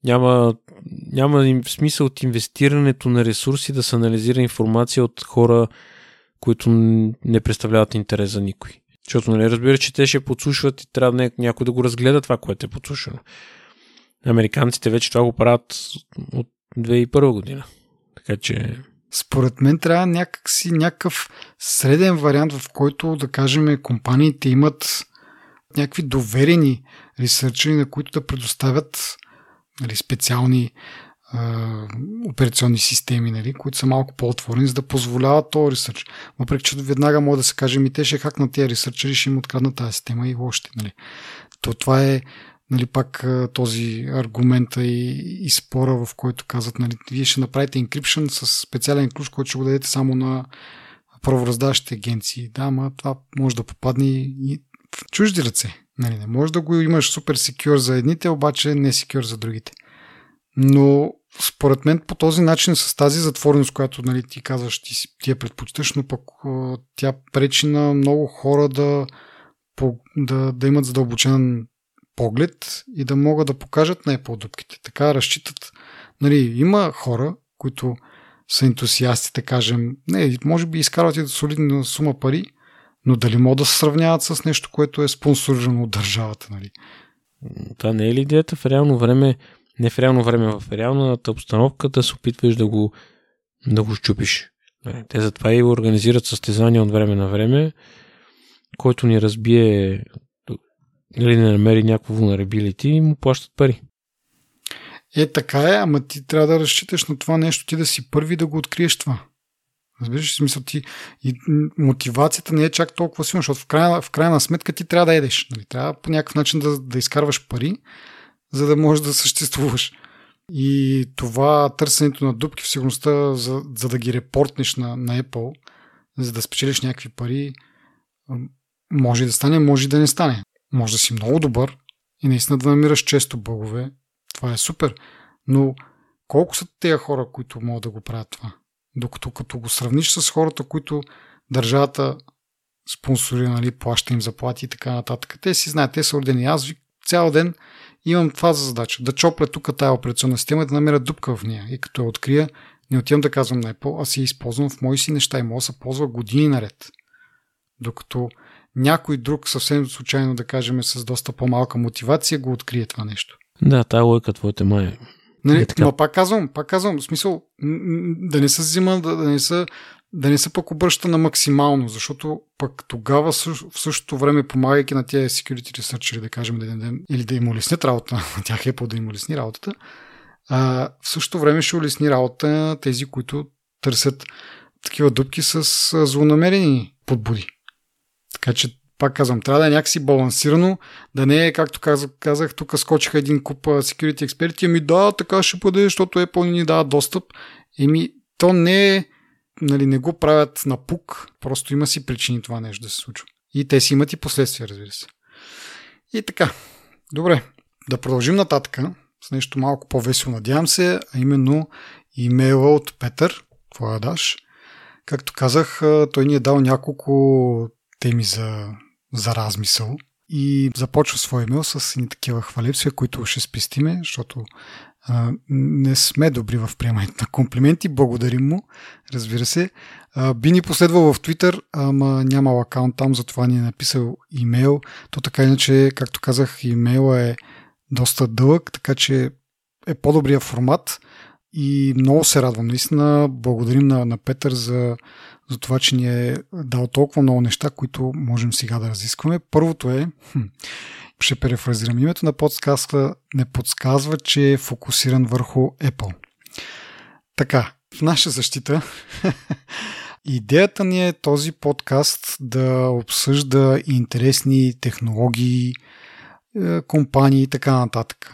Няма, няма смисъл от инвестирането на ресурси да се анализира информация от хора, които не представляват интерес за никой. Защото нали разбира, че те ще подслушват и трябва някой да го разгледа това, което е подслушано. Американците вече това го правят от 2001 година. Така че... Според мен трябва някакси някакъв среден вариант, в който, да кажем, компаниите имат някакви доверени ресърчери, на които да предоставят нали, специални операционни системи, нали, които са малко по-отворени, за да позволяват този ресърч. Въпреки, че веднага може да се каже, ми те ще хакнат тези ресърчери, ще им откраднат тази система и още. Нали. То това е нали, пак този аргумент и, и спора, в който казват, нали, вие ще направите encryption с специален ключ, който ще го дадете само на правораздаващите агенции. Да, ма това може да попадне и в чужди ръце. Нали, не може да го имаш супер секюр за едните, обаче не секюр за другите. Но според мен по този начин с тази затвореност, която нали, ти казваш, ти, ти я предпочиташ, но пък тя пречи на много хора да, да, да имат задълбочен поглед и да могат да покажат най-по-дупките. Така разчитат. Нали, има хора, които са ентусиасти, да кажем, не, може би изкарват и солидна сума пари, но дали могат да се сравняват с нещо, което е спонсорирано от държавата, нали? Това не е ли идеята в реално време, не в реално време, в реалната обстановка да се опитваш да го, да го щупиш. Нали, те затова и организират състезания от време на време, който ни разбие или не намери някакво vulnerability и му плащат пари. Е, така е, ама ти трябва да разчиташ на това нещо, ти да си първи да го откриеш това. Разбираш, смисъл ти и мотивацията не е чак толкова силна, защото в крайна, в крайна сметка ти трябва да едеш. Нали? Трябва по някакъв начин да, да изкарваш пари, за да можеш да съществуваш. И това търсенето на дупки в сигурността, за, за да ги репортнеш на, на Apple, за да спечелиш някакви пари, може да стане, може да не стане. Може да си много добър и наистина да намираш често бъгове. Това е супер. Но колко са тези хора, които могат да го правят това? Докато като го сравниш с хората, които държавата спонсорира, нали, плаща им заплати и така нататък. Те си знаят, те са родени. Аз цял ден имам това за задача. Да чопля тук тази операционна система и да намеря дупка в нея. И като я открия, не отивам да казвам на Apple, а си използвам в мои си неща и мога да се ползва години наред. Докато някой друг съвсем случайно, да кажем, с доста по-малка мотивация, го открие това нещо. Да, тая лойка твоята май е. Нали, е така. Но пак казвам, пак казвам, в смисъл да не се взима, да, да не се да не се пък обръща на максимално, защото пък тогава в същото време, помагайки на тези security researchери, да кажем, да ден, или да им улеснят работа, на тях е по да им улесни работата, а, в същото време ще улесни работа тези, които търсят такива дупки с злонамерени подбуди. Така че, пак казвам, трябва да е някакси балансирано, да не е, както казах, казах тук скочиха един куп security експерти, ами да, така ще бъде, защото Apple ни дава достъп. Еми, то не е, нали, не го правят на пук, просто има си причини това нещо да се случва. И те си имат и последствия, разбира се. И така, добре, да продължим нататък с нещо малко по-весело, надявам се, а именно имейла от Петър. Какво даш? Както казах, той ни е дал няколко теми за, за размисъл и започва своя имейл с ни такива хвалепсия, които ще спестиме, защото а, не сме добри в приемането на комплименти. Благодарим му, разбира се. А, би ни последвал в Twitter, ама няма акаунт там, затова ни е написал имейл. То така иначе, както казах, имейла е доста дълъг, така че е по-добрия формат и много се радвам. Наистина благодарим на, на Петър за, за това, че ни е дал толкова много неща, които можем сега да разискваме. Първото е, хм, ще перефразирам името на подкаста, не подсказва, че е фокусиран върху Apple. Така, в наша защита идеята ни е този подкаст да обсъжда интересни технологии, е, компании и така нататък.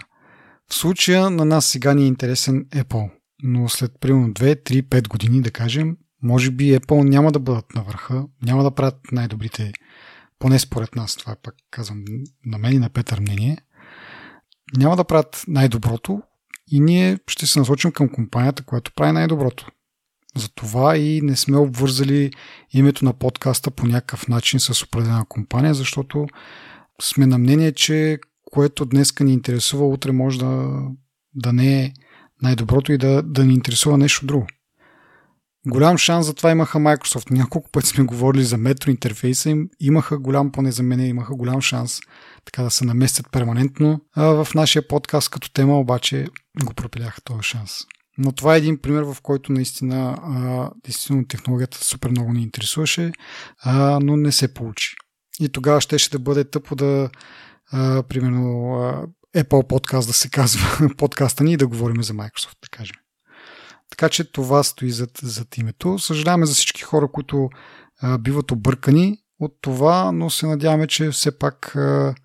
В случая на нас сега ни е интересен Apple, но след примерно 2, 3, 5 години, да кажем, може би Apple няма да бъдат на върха, няма да правят най-добрите, поне според нас, това пак казвам на мен и на Петър мнение, няма да правят най-доброто и ние ще се насочим към компанията, която прави най-доброто. Затова и не сме обвързали името на подкаста по някакъв начин с определена компания, защото сме на мнение, че което днеска ни интересува, утре може да, да не е най-доброто и да, да ни интересува нещо друго. Голям шанс за това имаха Microsoft. Няколко пъти сме говорили за метро интерфейса им. Имаха голям, поне за мен, имаха голям шанс така да се наместят перманентно. А в нашия подкаст като тема обаче го пропиляха този шанс. Но това е един пример, в който наистина, а, действително технологията супер много ни интересуваше, а, но не се получи. И тогава щеше да бъде тъпо да, а, примерно, а, Apple подкаст да се казва подкаста ни и да говорим за Microsoft, да кажем. Така че това стои зад, зад името. Съжаляваме за всички хора, които а, биват объркани от това, но се надяваме, че все пак а,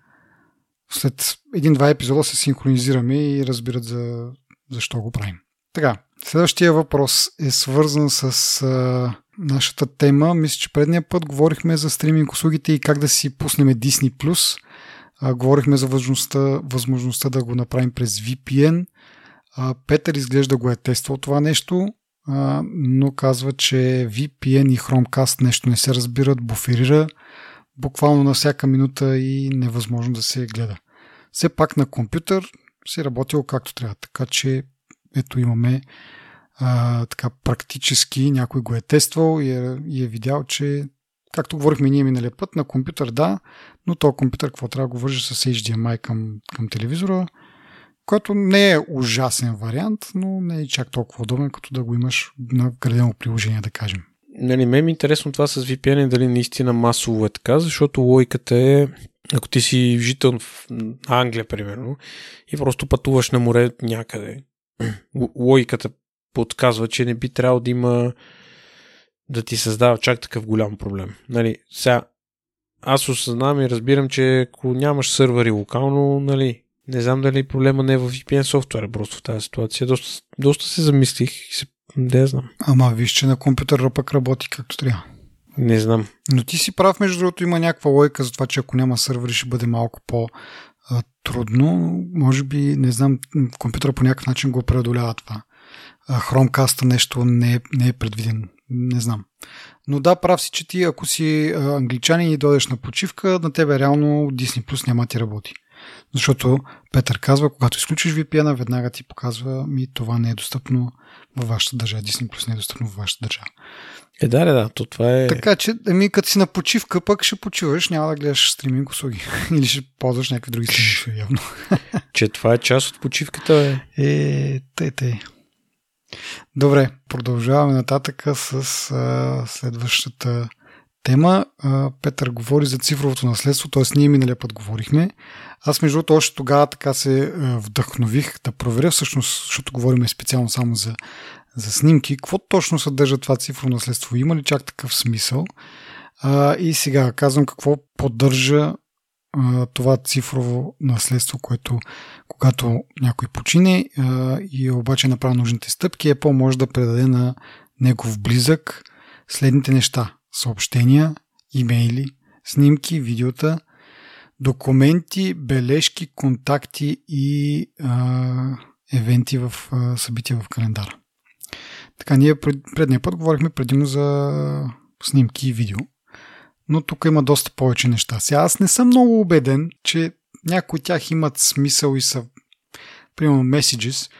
след един-два епизода се синхронизираме и разбират за, защо го правим. Така, следващия въпрос е свързан с а, нашата тема. Мисля, че предния път говорихме за стриминг услугите и как да си пуснем Disney+. А, говорихме за възможността, възможността да го направим през VPN. А, Петър изглежда го е тествал това нещо, но казва, че VPN и Chromecast нещо не се разбират, буферира буквално на всяка минута и невъзможно да се гледа. Все пак на компютър си работил както трябва, така че ето имаме а, така практически някой го е тествал и е, и е видял, че както говорихме ние миналия път, на компютър да, но то компютър какво трябва да го вържи с HDMI към, към телевизора, който не е ужасен вариант, но не е чак толкова удобен, като да го имаш на градено приложение, да кажем. Нали, ме е интересно това с VPN дали наистина масово е така, защото логиката е, ако ти си жител в Англия, примерно, и просто пътуваш на море някъде, логиката подсказва, че не би трябвало да има да ти създава чак такъв голям проблем. Нали, сега, аз осъзнавам и разбирам, че ако нямаш сървъри локално, нали, не знам дали проблема не е в VPN софтуера, просто в тази ситуация. Доста, доста се замислих и се... Не знам. Ама виж, че на компютъра пък работи както трябва. Не знам. Но ти си прав, между другото, има някаква лойка за това, че ако няма сървъри ще бъде малко по трудно. Може би, не знам, компютъра по някакъв начин го преодолява това. Chromecast нещо не е, не е предвиден. Не знам. Но да, прав си, че ти, ако си англичанин и дойдеш на почивка, на тебе реално Disney Plus няма ти работи. Защото Петър казва, когато изключиш VPN, веднага ти показва ми това не е достъпно във вашата държава. Disney Plus не е достъпно във вашата държава. Е, да, да, то това е... Така че, ами, като си на почивка, пък ще почиваш, няма да гледаш стриминг услуги. Или ще ползваш някакви други стриминг явно. че това е част от почивката, е. Е, те, те. Добре, продължаваме нататък с а, следващата тема. А, Петър говори за цифровото наследство, т.е. ние миналия път говорихме. Аз между другото още тогава така се вдъхнових да проверя всъщност, защото говорим специално само за, за снимки, какво точно съдържа това цифрово наследство? Има ли чак такъв смисъл? А, и сега казвам какво поддържа а, това цифрово наследство, което когато някой почине а, и обаче направи нужните стъпки, Apple може да предаде на негов близък следните неща. Съобщения, имейли, снимки, видеота, документи, бележки, контакти и а, евенти в а, събития в календара. Така, ние пред, предния път говорихме предимно за снимки и видео, но тук има доста повече неща. Сега аз не съм много убеден, че някои от тях имат смисъл и са, примерно, messages,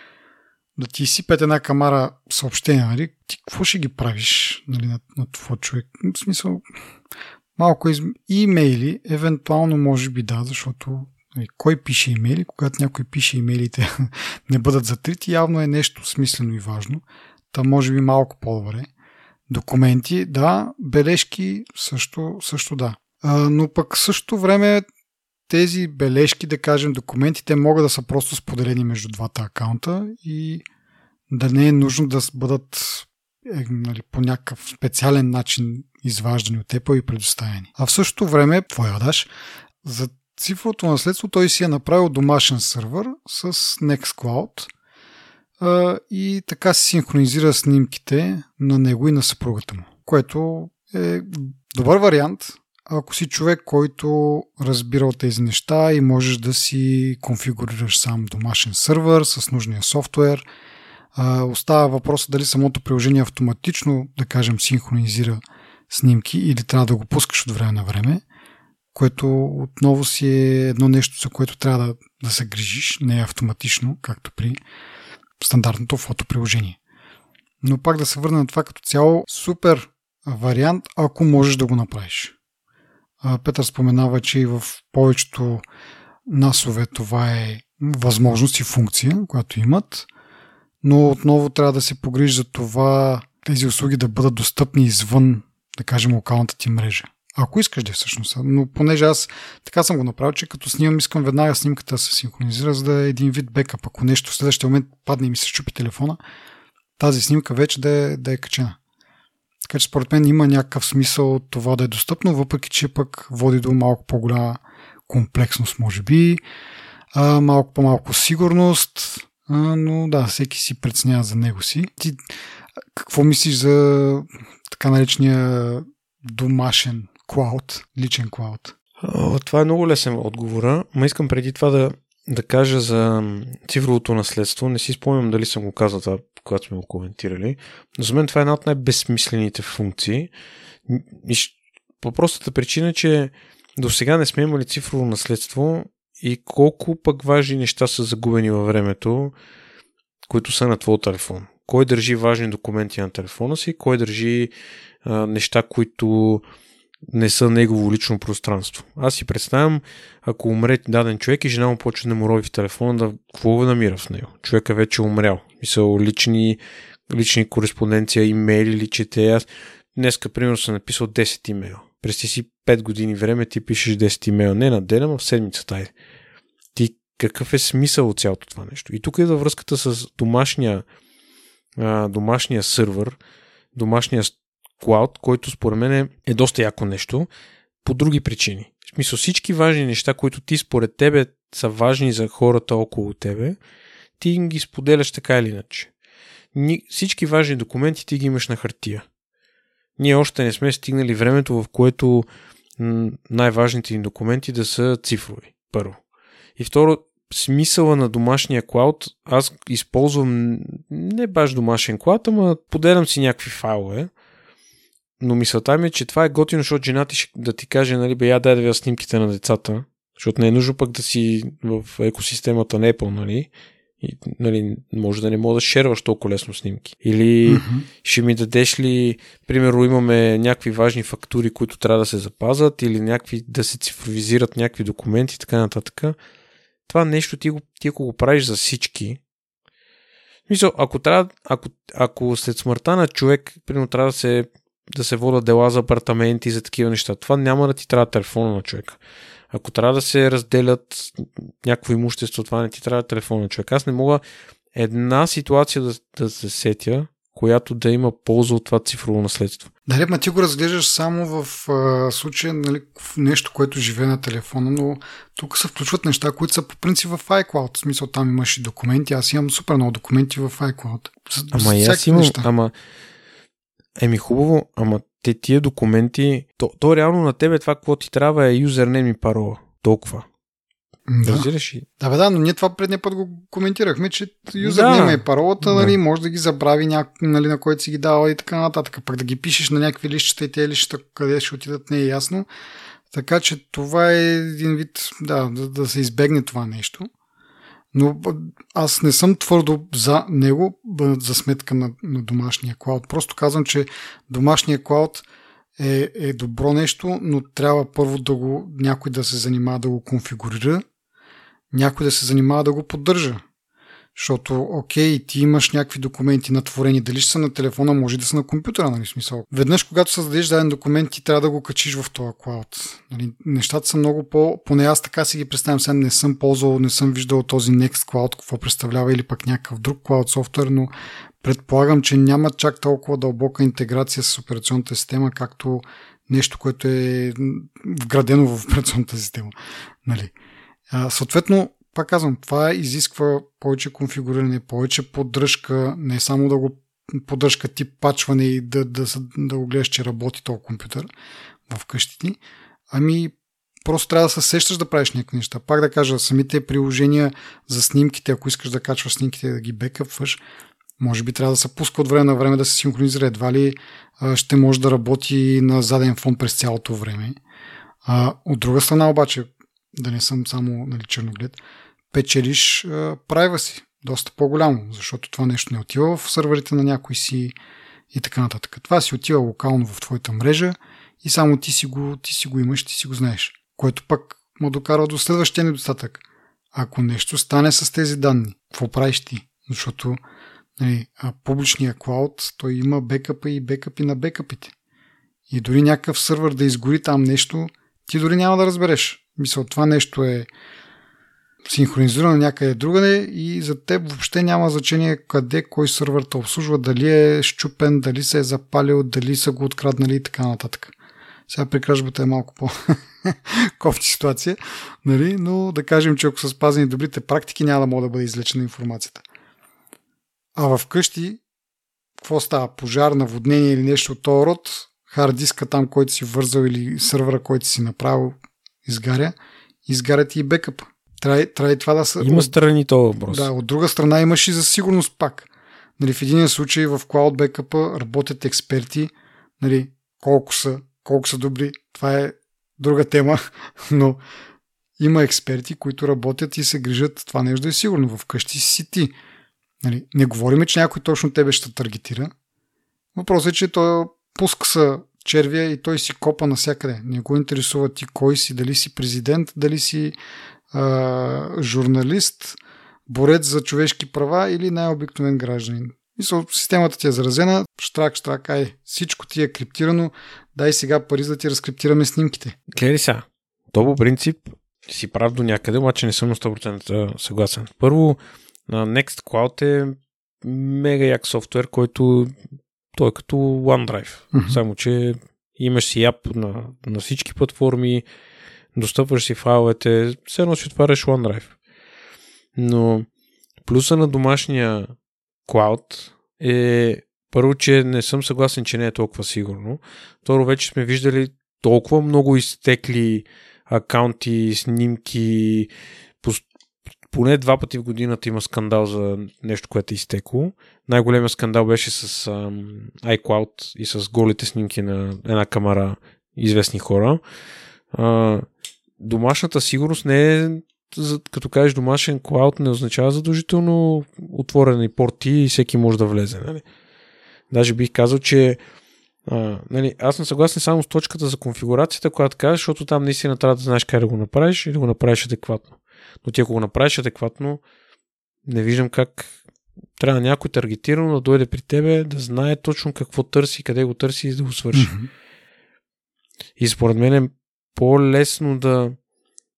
да ти сипят една камара съобщения, нали? Ти какво ще ги правиш нали, на, на това човек? В смисъл, малко из... имейли, евентуално може би да, защото нали, кой пише имейли, когато някой пише имейлите не бъдат затрити, явно е нещо смислено и важно. Та може би малко по-добре. Документи, да, бележки също, също да. А, но пък също време тези бележки, да кажем документите, могат да са просто споделени между двата акаунта и да не е нужно да бъдат е, нали, по някакъв специален начин изваждани от Apple и предоставени. А в същото време, твоя даш, за цифровото наследство той си е направил домашен сървър с Nextcloud а, и така се синхронизира снимките на него и на съпругата му, което е добър вариант, ако си човек, който разбира от тези неща и можеш да си конфигурираш сам домашен сървър с нужния софтуер. Остава въпроса дали самото приложение автоматично, да кажем, синхронизира снимки или трябва да го пускаш от време на време, което отново си е едно нещо, за което трябва да, да се грижиш, не е автоматично, както при стандартното фотоприложение. Но пак да се върна на това като цяло, супер вариант, ако можеш да го направиш. Петър споменава, че и в повечето насове това е възможност и функция, която имат, но отново трябва да се погрижи за това тези услуги да бъдат достъпни извън, да кажем, локалната ти мрежа. Ако искаш да е всъщност. Но понеже аз така съм го направил, че като снимам, искам веднага снимката да се синхронизира, за да е един вид бекъп. Ако нещо в следващия момент падне и ми се щупи телефона, тази снимка вече да е, да е качена. Така че според мен има някакъв смисъл това да е достъпно, въпреки че пък води до малко по-голяма комплексност, може би, а, малко по-малко сигурност, но да, всеки си преценява за него си. Ти какво мислиш за така наречения домашен клауд, личен клауд? Това е много лесен отговора, но искам преди това да, да кажа за цифровото наследство. Не си спомням дали съм го казал това, когато сме го коментирали. Но за мен това е една от най-безсмислените функции. По простата причина, че до сега не сме имали цифрово наследство и колко пък важни неща са загубени във времето, които са на твоя телефон. Кой държи важни документи на телефона си, кой държи а, неща, които не са негово лично пространство. Аз си представям, ако умре даден човек и жена му почне да му рови в телефона, да какво го намира в него? Човека вече е умрял. Мисъл, лични, лични кореспонденция, имейли ли чете. Аз днеска, примерно, съм написал 10 имейла. През ти си 5 години време ти пишеш 10 имейла. Не на ден, а в седмицата. Айде. Ти какъв е смисъл от цялото това нещо? И тук е връзката с домашния, а, домашния сървър, домашния клауд, който според мен е, е доста яко нещо, по други причини. В смисъл всички важни неща, които ти според тебе са важни за хората около тебе, ти ги споделяш така или иначе. Ни, всички важни документи ти ги имаш на хартия. Ние още не сме стигнали времето, в което най-важните ни документи да са цифрови. Първо. И второ, смисъла на домашния клауд, аз използвам не баш домашен клауд, ама поделям си някакви файлове, но мисълта ми е, че това е готино, защото жена ти да ти каже, нали, бе, я дай да видя снимките на децата, защото не е нужно пък да си в екосистемата на Apple, нали, и, нали, може да не мога да шерваш толкова лесно снимки. Или mm-hmm. ще ми дадеш ли, примерно имаме някакви важни фактури, които трябва да се запазат, или някакви, да се цифровизират някакви документи и така нататък. Това нещо ти, го, ти ако го правиш за всички, мисъл, ако, трябва, ако, ако след смъртта на човек, примерно трябва да се да се водят дела за апартаменти за такива неща. Това няма да ти трябва телефона на човека. Ако трябва да се разделят някакво имущество, това не ти трябва телефона на човек. Аз не мога една ситуация да, да се сетя, която да има полза от това цифрово наследство. Нали, ма ти го разглеждаш само в а, случая нали, в нещо, което живее на телефона, но тук се включват неща, които са по принцип в iCloud. В смисъл там имаш и документи. Аз имам супер много документи в iCloud. Ама и аз имам, неща. ама Еми хубаво, ама те тия документи, то, то реално на тебе това, какво ти трябва е юзернейм и парола. толкова. Да. Разбираш ли? Да, бе, да, но ние това предния път го коментирахме, че юзер Да. и паролата, Да. нали, може да ги забрави няк... нали, на който си ги дава и така нататък. Пък да ги пишеш на някакви лищата и тези лищата къде ще отидат не е ясно. Така че това е един вид, да, да, да се избегне това нещо. Но аз не съм твърдо за него, за сметка на, на домашния клауд. Просто казвам, че домашния клауд е, е добро нещо, но трябва първо да го, някой да се занимава да го конфигурира, някой да се занимава да го поддържа. Защото, окей, ти имаш някакви документи натворени, дали ще са на телефона, може да са на компютъра, нали, смисъл. Веднъж, когато създадеш даден документ, ти трябва да го качиш в този клауд. Нали, нещата са много по... Поне аз така си ги представям, сега не съм ползвал, не съм виждал този Nextcloud, какво представлява или пък някакъв друг клауд софтуер, но предполагам, че няма чак толкова дълбока интеграция с операционната система, както нещо, което е вградено в операционната система. Нали. А, съответно, пак казвам, това изисква повече конфигуриране, повече поддръжка, не само да го поддръжка тип пачване и да, да, да, да го гледаш, че работи този компютър в къщи ти, ами просто трябва да се сещаш да правиш някакви неща. Пак да кажа, самите приложения за снимките, ако искаш да качваш снимките да ги бекъпваш, може би трябва да се пуска от време на време да се синхронизира. Едва ли ще може да работи на заден фон през цялото време. А, от друга страна обаче, да не съм само нали, черноглед, печелиш прайва си доста по-голямо, защото това нещо не отива в сървърите на някой си и така нататък. Това си отива локално в твоята мрежа и само ти си го, ти си го имаш, ти си го знаеш. Което пък му докарва до следващия недостатък. Ако нещо стане с тези данни, какво правиш ти? Защото нали, публичния клауд, той има бекъпа и бекъпи на бекъпите. И дори някакъв сървър да изгори там нещо, ти дори няма да разбереш. Мисъл, това нещо е синхронизирано някъде другаде и за теб въобще няма значение къде, кой сървър те обслужва, дали е щупен, дали се е запалил, дали са го откраднали и така нататък. Сега при кражбата е малко по-кофти ситуация, нали? но да кажем, че ако са спазени добрите практики, няма да може да бъде излечена информацията. А в къщи, какво става? Пожар, наводнение или нещо от този род, хард диска там, който си вързал или сървъра, който си направил, изгаря, изгарят и бекъпа. Трябва, трябва и това да са... Има страни този въпрос. Да, от друга страна имаш и за сигурност пак. Нали, в един случай в Cloud Backup работят експерти, нали, колко са, колко са добри, това е друга тема, но има експерти, които работят и се грижат това нещо да е сигурно. Вкъщи си ти. Нали, не говорим, че някой точно тебе ще таргетира. Въпросът е, че той пуска са червия и той си копа навсякъде. Не го интересува ти кой си, дали си президент, дали си а, журналист, борец за човешки права или най-обикновен гражданин. Мисъл, системата ти е заразена, штрак, штрак, ай, всичко ти е криптирано, дай сега пари за да ти разкриптираме снимките. Гледай сега, то по принцип си прав до някъде, обаче не съм на 100% съгласен. Първо, Nextcloud е мега як софтуер, който той е като OneDrive. Мгм. Само, че имаш си ап на, на всички платформи, достъпваш си файловете, все едно си отваряш OneDrive. Но плюса на домашния клауд е първо, че не съм съгласен, че не е толкова сигурно. Второ, вече сме виждали толкова много изтекли акаунти, снимки. Поне два пъти в годината има скандал за нещо, което е изтекло. Най-големият скандал беше с ам, iCloud и с голите снимки на една камера известни хора. А, домашната сигурност не е като кажеш домашен клауд не означава задължително отворени порти и всеки може да влезе. Нали? Даже бих казал, че а, нали, аз съм съгласен само с точката за конфигурацията, която казваш, защото там наистина трябва да знаеш как да го направиш и да го направиш адекватно. Но ти ако го направиш адекватно, не виждам как трябва някой таргетирано да дойде при тебе, да знае точно какво търси, къде го търси и да го свърши. Мгм. И според мен е по-лесно да,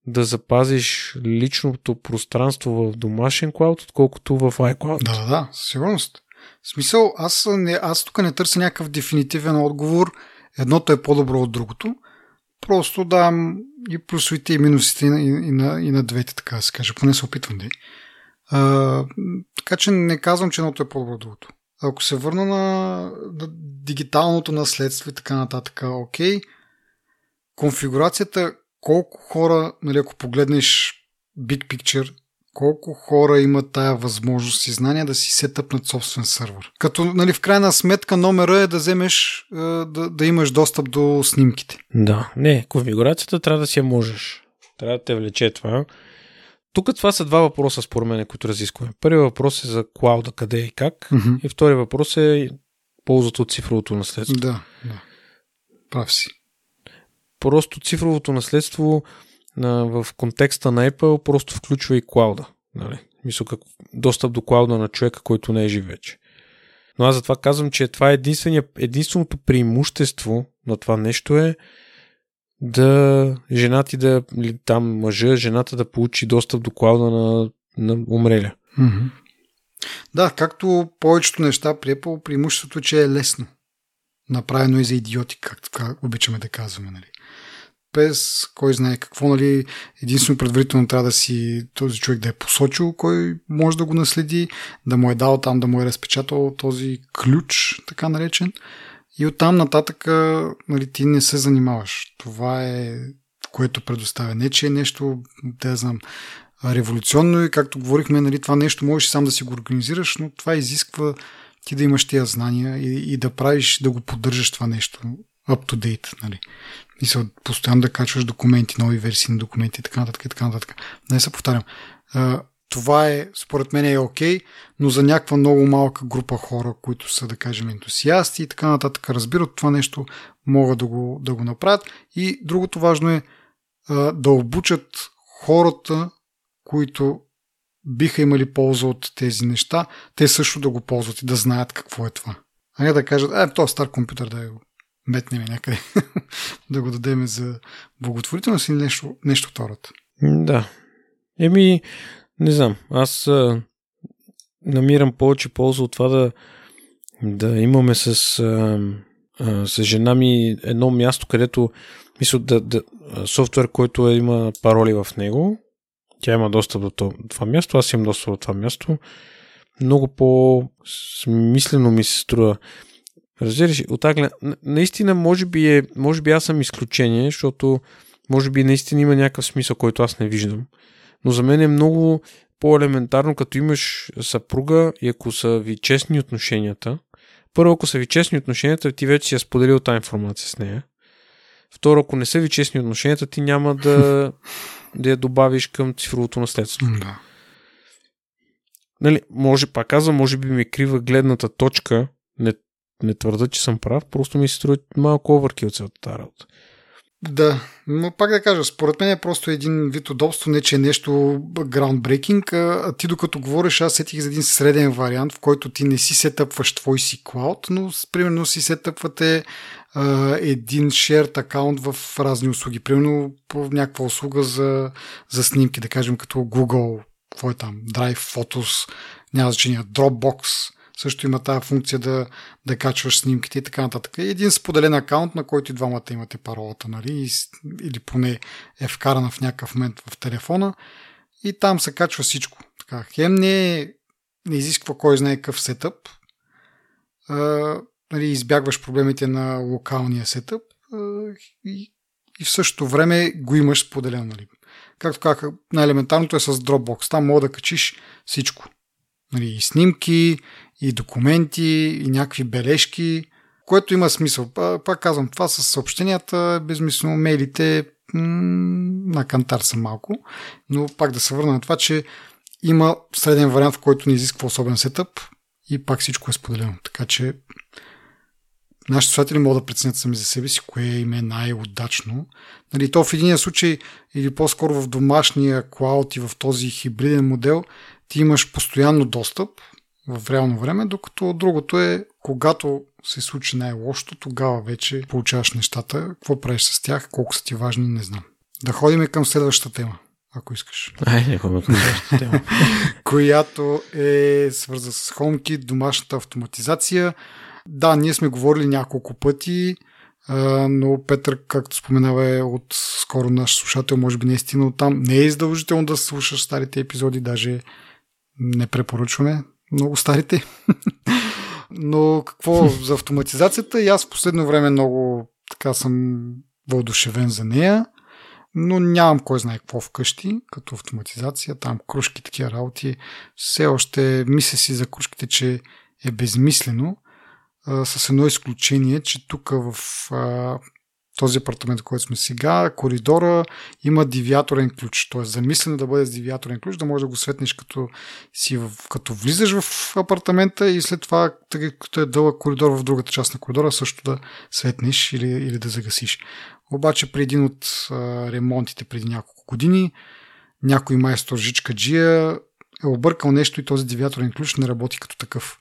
да запазиш личното пространство в домашен клауд, отколкото в iCloud. Да, да, да, със сигурност. В смисъл, аз, не, аз тук не търся някакъв дефинитивен отговор. Едното е по-добро от другото. Просто давам и плюсовите и минусите и, и, и, на, и на двете, така да се каже. Поне се опитвам да е. А, така че не казвам, че едното е по-добро от другото. Ако се върна на, на дигиталното наследство и така нататък, окей. Конфигурацията, колко хора, нали, ако погледнеш Big Picture, колко хора имат тая възможност и знания да си сетъпнат собствен сървър. Като нали, в крайна сметка номера е да вземеш, да, да имаш достъп до снимките. Да, не, конфигурацията трябва да си я можеш. Трябва да те влече това. Тук това са два въпроса, според мен, които разискваме. Първият въпрос е за клауда, къде и как. Mm-hmm. И втори въпрос е ползата от цифровото наследство. Да, да. Прав си. Просто цифровото наследство в контекста на Apple просто включва и клауда. Нали? Мисля, как, достъп до клауда на човека, който не е жив вече. Но аз затова казвам, че това е единственото преимущество на това нещо е да жена ти да, или там мъжа, жената да получи достъп до клауда на, на умреля. Mm-hmm. Да, както повечето неща при Apple, преимуществото, че е лесно. Направено и за идиоти, както как обичаме да казваме. Нали без кой знае какво, нали, единствено предварително трябва да си този човек да е посочил кой може да го наследи, да му е дал там, да му е разпечатал този ключ, така наречен. И оттам нататък нали, ти не се занимаваш. Това е което предоставя. Не, че е нещо, да знам, революционно и както говорихме, нали, това нещо можеш сам да си го организираш, но това изисква ти да имаш тия знания и, и да правиш, да го поддържаш това нещо up to date. Нали. Мисля, постоянно да качваш документи, нови версии на документи и така нататък и така нататък. Не се повтарям. Това е, според мен е окей, okay, но за някаква много малка група хора, които са, да кажем, ентусиасти и така нататък, разбират това нещо, могат да го, да го направят. И другото важно е да обучат хората, които биха имали полза от тези неща, те също да го ползват и да знаят какво е това. А не да кажат, е, то стар компютър да го метнем някъде, да го дадем за благотворителност или нещо, нещо второто. Да. Еми, не знам. Аз а, намирам повече полза от това да, да имаме с, а, а, с жена ми едно място, където мисля, да, да, софтуер, който е, има пароли в него, тя има достъп до това място, аз имам достъп до това място. Много по-смислено ми се струва Разбираш, от тази наистина може би, е, може би аз съм изключение, защото може би наистина има някакъв смисъл, който аз не виждам. Но за мен е много по-елементарно, като имаш съпруга и ако са ви честни отношенията. Първо, ако са ви честни отношенията, ти вече си я споделил тази информация с нея. Второ, ако не са ви честни отношенията, ти няма да, да я добавиш към цифровото наследство. Да. Нали, може, пак казвам, може би ми крива гледната точка, не не твърда, че съм прав, просто ми се струва малко овъркил цялата тази работа. Да, но пак да кажа, според мен е просто един вид удобство, не че е нещо groundbreaking, а ти докато говориш, аз сетих за един среден вариант, в който ти не си сетъпваш твой си клауд, но примерно си сетъпвате а, един shared акаунт в разни услуги. Примерно по някаква услуга за, за снимки, да кажем като Google, какво е там, Drive, Photos, няма значение, Dropbox, също има тази функция да, да качваш снимките и така нататък. Един споделен акаунт, на който и двамата имате паролата, нали? или поне е вкарана в някакъв момент в телефона и там се качва всичко. Така, хем не, е, не изисква кой знае какъв сетъп, а, нали, избягваш проблемите на локалния сетъп а, и, и в същото време го имаш споделено. Нали. Както казах, най-елементарното е с Dropbox. Там мога да качиш всичко. Нали, и снимки, и документи, и някакви бележки, което има смисъл. Пак казвам, това с съобщенията, безмислено мейлите м- на кантар са малко, но пак да се върна на това, че има среден вариант, в който не изисква особен сетъп и пак всичко е споделено. Така че нашите слушатели могат да преценят сами за себе си, кое им е най-удачно. Нали, то в един случай или по-скоро в домашния клауд и в този хибриден модел ти имаш постоянно достъп, в реално време, докато другото е, когато се случи най-лошото, тогава вече получаваш нещата. Какво правиш с тях, колко са ти важни, не знам. Да ходим към следващата тема, ако искаш. Ай, не ходим към следващата тема. Която е свързана с HomeKit, домашната автоматизация. Да, ние сме говорили няколко пъти, но Петър, както споменава, е от скоро наш слушател, може би не е стигнал там. Не е издължително да слушаш старите епизоди, даже не препоръчваме много старите. Но какво за автоматизацията? И аз в последно време много така съм въодушевен за нея. но нямам кой знае какво вкъщи, като автоматизация, там кружки, такива работи. Все още мисля си за кружките, че е безмислено, с едно изключение, че тук в този апартамент, в който сме сега, коридора има девиаторен ключ. Т.е. замислено да бъде с девиаторен ключ, да можеш да го светнеш като, си като влизаш в апартамента и след това, тъй като е дълъг коридор в другата част на коридора, също да светнеш или, или да загасиш. Обаче при един от а, ремонтите преди няколко години, някой майстор Жичка Джия е объркал нещо и този девиаторен ключ не работи като такъв.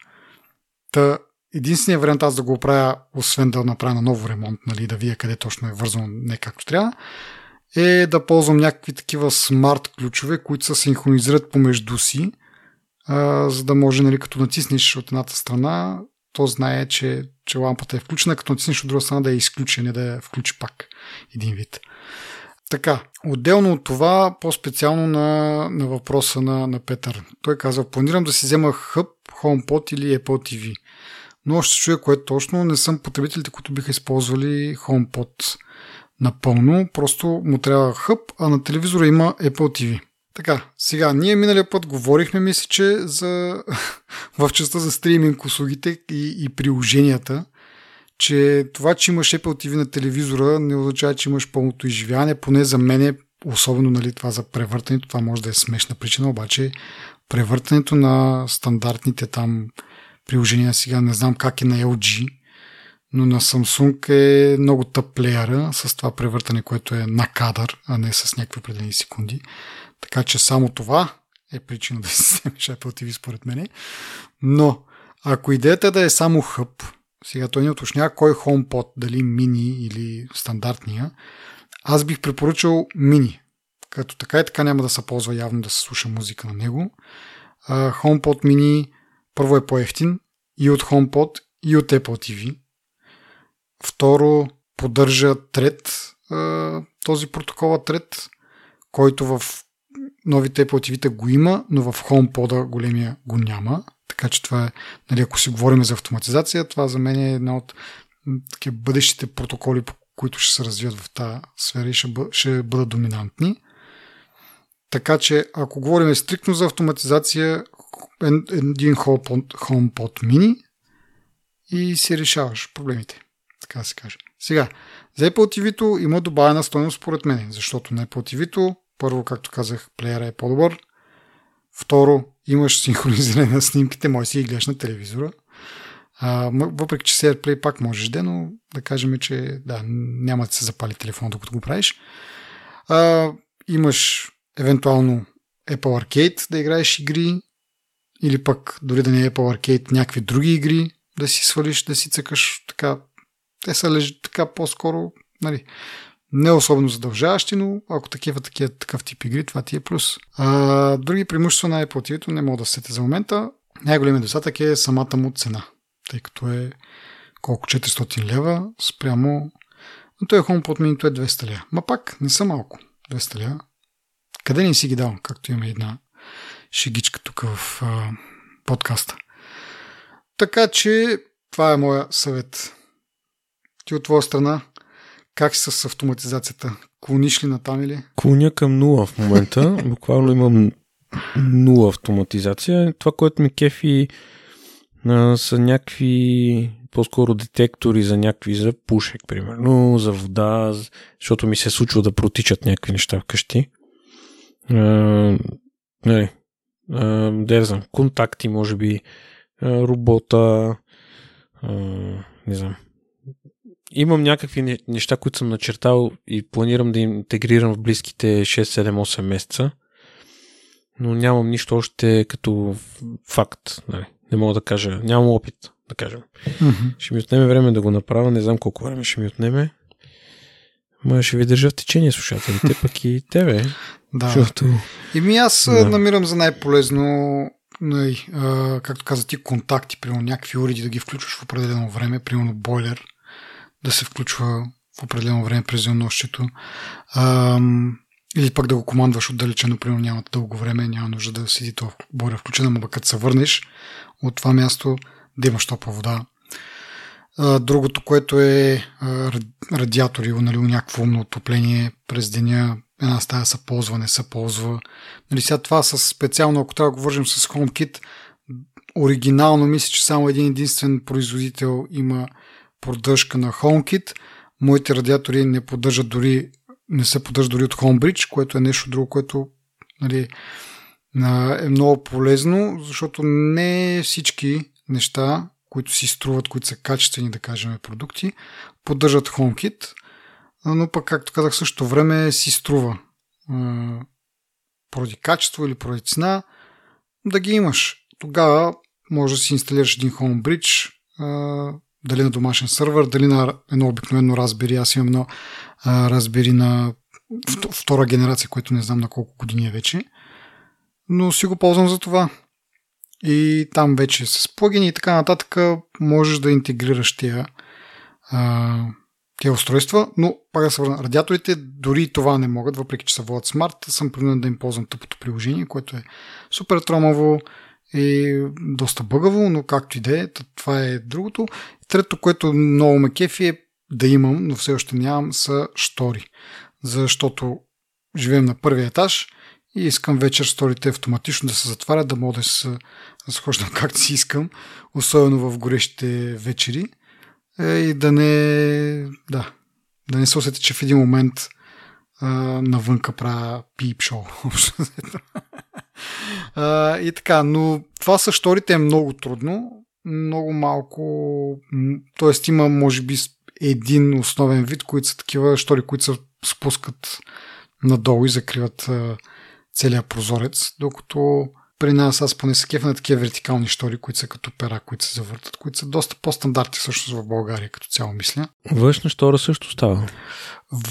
Та единственият вариант аз да го оправя, освен да направя на ново ремонт, нали, да вия къде точно е вързано не както трябва, е да ползвам някакви такива смарт ключове, които се синхронизират помежду си, а, за да може, нали, като натиснеш от едната страна, то знае, че, че лампата е включена, като натиснеш от друга страна да я изключи, не да я включи пак един вид. Така, отделно от това, по-специално на, на въпроса на, на Петър. Той казва, планирам да си взема Hub, HomePod или Apple TV но още чуя кое точно. Не съм потребителите, които биха използвали HomePod напълно. Просто му трябва хъб, а на телевизора има Apple TV. Така, сега, ние миналия път говорихме, мисля, че за... в частта за стриминг услугите и, и приложенията, че това, че имаш Apple TV на телевизора, не означава, че имаш пълното изживяване, поне за мен е особено нали, това за превъртането, това може да е смешна причина, обаче превъртането на стандартните там приложения сега, не знам как е на LG, но на Samsung е много тъп плеера с това превъртане, което е на кадър, а не с някакви определени секунди. Така че само това е причина да си вземеш Apple TV според мене. Но ако идеята да е само хъб, сега той не уточнява кой е HomePod, дали мини или стандартния, аз бих препоръчал мини, като така и така няма да се ползва явно да се слуша музика на него. HomePod mini първо е по-ефтин и от HomePod, и от Apple TV. Второ, поддържа трет, този протокола трет, който в новите Apple TV го има, но в HomePod големия го няма. Така че това е, нали, ако си говорим за автоматизация, това за мен е една от такива бъдещите протоколи, които ще се развият в тази сфера и ще, бъ, ще бъдат доминантни. Така че, ако говорим стриктно за автоматизация, един HomePod mini и си решаваш проблемите. Така се каже. Сега, за Apple TV-то има добавена стойност според мен, защото на Apple TV-то, първо, както казах, плеера е по-добър. Второ, имаш синхронизиране на снимките, може си ги гледаш на телевизора. А, въпреки, че си AirPlay пак можеш да, но да кажем, че да, няма да се запали телефона, докато го правиш. А, имаш евентуално Apple Arcade да играеш игри, или пък дори да не е Apple Arcade, някакви други игри да си свалиш, да си цъкаш така. Те са лежи така по-скоро, нали, не особено задължаващи, но ако такива, такива такъв тип игри, това ти е плюс. А, други преимущества на Apple TV не мога да сете за момента. Най-големият достатък е самата му цена, тъй като е колко 400 лева спрямо но той е HomePod Mini, е 200 лева. Ма пак не са малко. 200 лева. Къде ни си ги дал, както има една шегичка тук в а, подкаста. Така че това е моя съвет. Ти от твоя страна, как си с автоматизацията? Клониш ли натам или? Клоня към нула в момента. Буквално имам нула автоматизация. Това, което ми кефи а, са някакви по-скоро детектори за някакви, за пушек, примерно, за вода, защото ми се е случва да протичат някакви неща вкъщи. А, нали, да знам, контакти, може би, робота, не знам. Имам някакви неща, които съм начертал и планирам да интегрирам в близките 6-7-8 месеца, но нямам нищо още като факт. Нали. Не мога да кажа, нямам опит, да кажем. Mm-hmm. Ще ми отнеме време да го направя, не знам колко време ще ми отнеме. Ма ще ви държа в течение слушателите, пък и тебе. Да. Защото... И ми аз да. намирам за най-полезно, най- а, както каза ти, контакти, примерно някакви уреди да ги включваш в определено време, примерно бойлер, да се включва в определено време през денонощието. или пък да го командваш отдалечено, примерно няма дълго време, няма нужда да седи това бойлер включено, но като се върнеш от това място, да имаш топла вода. Другото, което е радиатори, нали, някакво умно отопление през деня, една стая се ползва, не се ползва. Нали, сега това с специално, ако трябва да говорим с HomeKit, оригинално мисля, че само един единствен производител има поддръжка на HomeKit. Моите радиатори не поддържат дори не се поддържа дори от Homebridge, което е нещо друго, което нали, е много полезно, защото не всички неща, които си струват, които са качествени, да кажем, продукти, поддържат HomeKit, но пък, както казах, също време си струва поради качество или поради цена да ги имаш. Тогава може да си инсталираш един Homebridge, дали на домашен сървър, дали на едно обикновено Raspberry. Аз имам едно Raspberry на втора генерация, което не знам на колко години е вече. Но си го ползвам за това. И там вече с плагини и така нататък можеш да интегрираш тия, а, тия устройства, но пак да се върна. Радиаторите дори това не могат, въпреки че са водят смарт, съм принуден да им ползвам тъпото приложение, което е супер тромаво и доста бъгаво, но както и да е, това е другото. Трето, което много ме кефи е да имам, но все още нямам, са штори. Защото живеем на първия етаж и искам вечер сторите автоматично да се затварят, да мога да се разхождам както си искам, особено в горещите вечери е, и да не, да, да не се усети, че в един момент а, навънка правя пип шоу. а, и така, но това с шторите е много трудно, много малко, т.е. има може би един основен вид, които са такива штори, които се спускат надолу и закриват целият прозорец, докато при нас аз поне се кефа на такива вертикални штори, които са като пера, които се завъртат, които са доста по-стандартни всъщност в България, като цяло мисля. Външна штора също става.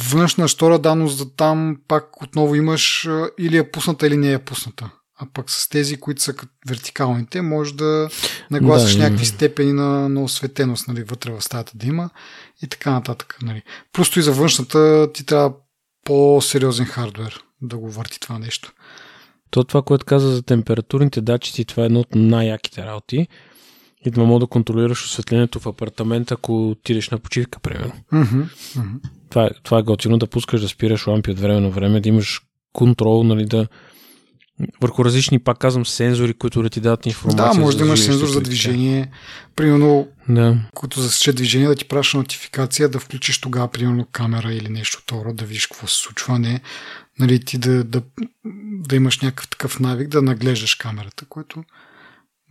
Външна штора, да, но за там пак отново имаш или е пусната, или не е пусната. А пък с тези, които са вертикалните, може да нагласиш да, някакви степени на, на осветеност нали, вътре в стаята да има и така нататък. Нали. Просто и за външната ти трябва по-сериозен хардвер да го върти това нещо. То това, което каза за температурните датчици, това е едно от най-яките работи. И да мога да контролираш осветлението в апартамента, ако отидеш на почивка, примерно. Mm-hmm. Mm-hmm. Това, е, това е готино да пускаш да спираш лампи от време на време, да имаш контрол, нали, да, върху различни, пак казвам, сензори, които да ти дадат информация. Да, може да имаш сензор за движение. Примерно, да. като засече движение, да ти праща нотификация, да включиш тогава, примерно, камера или нещо второ, да видиш какво се случва, не нали, ти да, да, да имаш някакъв такъв навик да наглеждаш камерата, което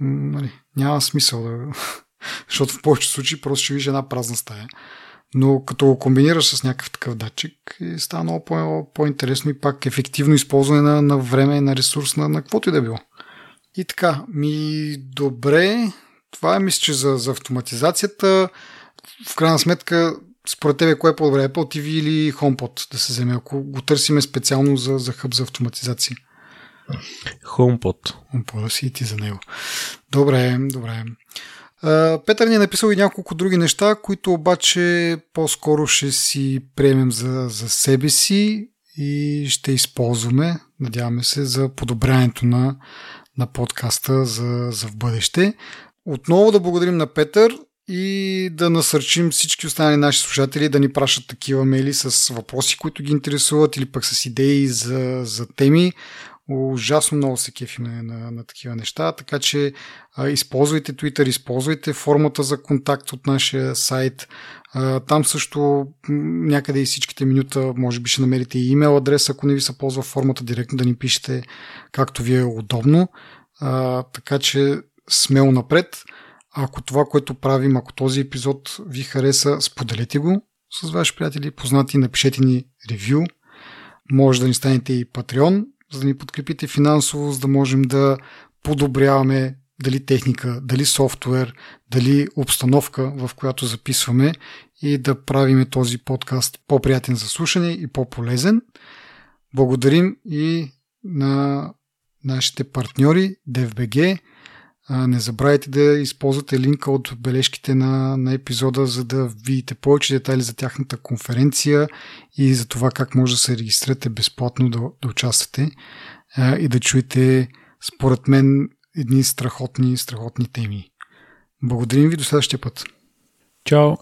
нали, няма смисъл да... Защото в повечето случаи просто ще видиш една празна стая. Но като го комбинираш с някакъв такъв датчик, става много по- по-интересно и пак ефективно използване на, на време, на ресурс, на, на каквото и да било. И така, ми добре, това е мисля, че за, за автоматизацията. В крайна сметка, според тебе, кое е по-добре, Apple TV или HomePod да се вземе, ако го търсиме специално за, за хъб за автоматизация? HomePod. HomePod, си и ти за него. Добре, добре. Петър ни е написал и няколко други неща, които обаче по-скоро ще си приемем за, за себе си и ще използваме, надяваме се, за подобряването на, на подкаста за, за в бъдеще. Отново да благодарим на Петър и да насърчим всички останали наши слушатели да ни пращат такива мейли с въпроси, които ги интересуват или пък с идеи за, за теми. Ужасно много се кефиме на, на такива неща, така че а, използвайте Twitter, използвайте формата за контакт от нашия сайт. А, там също някъде и всичките минута може би ще намерите и имейл адрес, ако не ви се ползва формата директно да ни пишете както ви е удобно. А, така че смело напред. Ако това, което правим, ако този епизод ви хареса, споделете го с ваши приятели, познати, напишете ни ревю. Може да ни станете и Patreon, за да ни подкрепите финансово, за да можем да подобряваме дали техника, дали софтуер, дали обстановка, в която записваме и да правиме този подкаст по-приятен за слушане и по-полезен. Благодарим и на нашите партньори DFBG. Не забравяйте да използвате линка от бележките на, на епизода, за да видите повече детайли за тяхната конференция и за това как може да се регистрирате безплатно да, да участвате и да чуете, според мен, едни страхотни, страхотни теми. Благодарим ви до следващия път. Чао!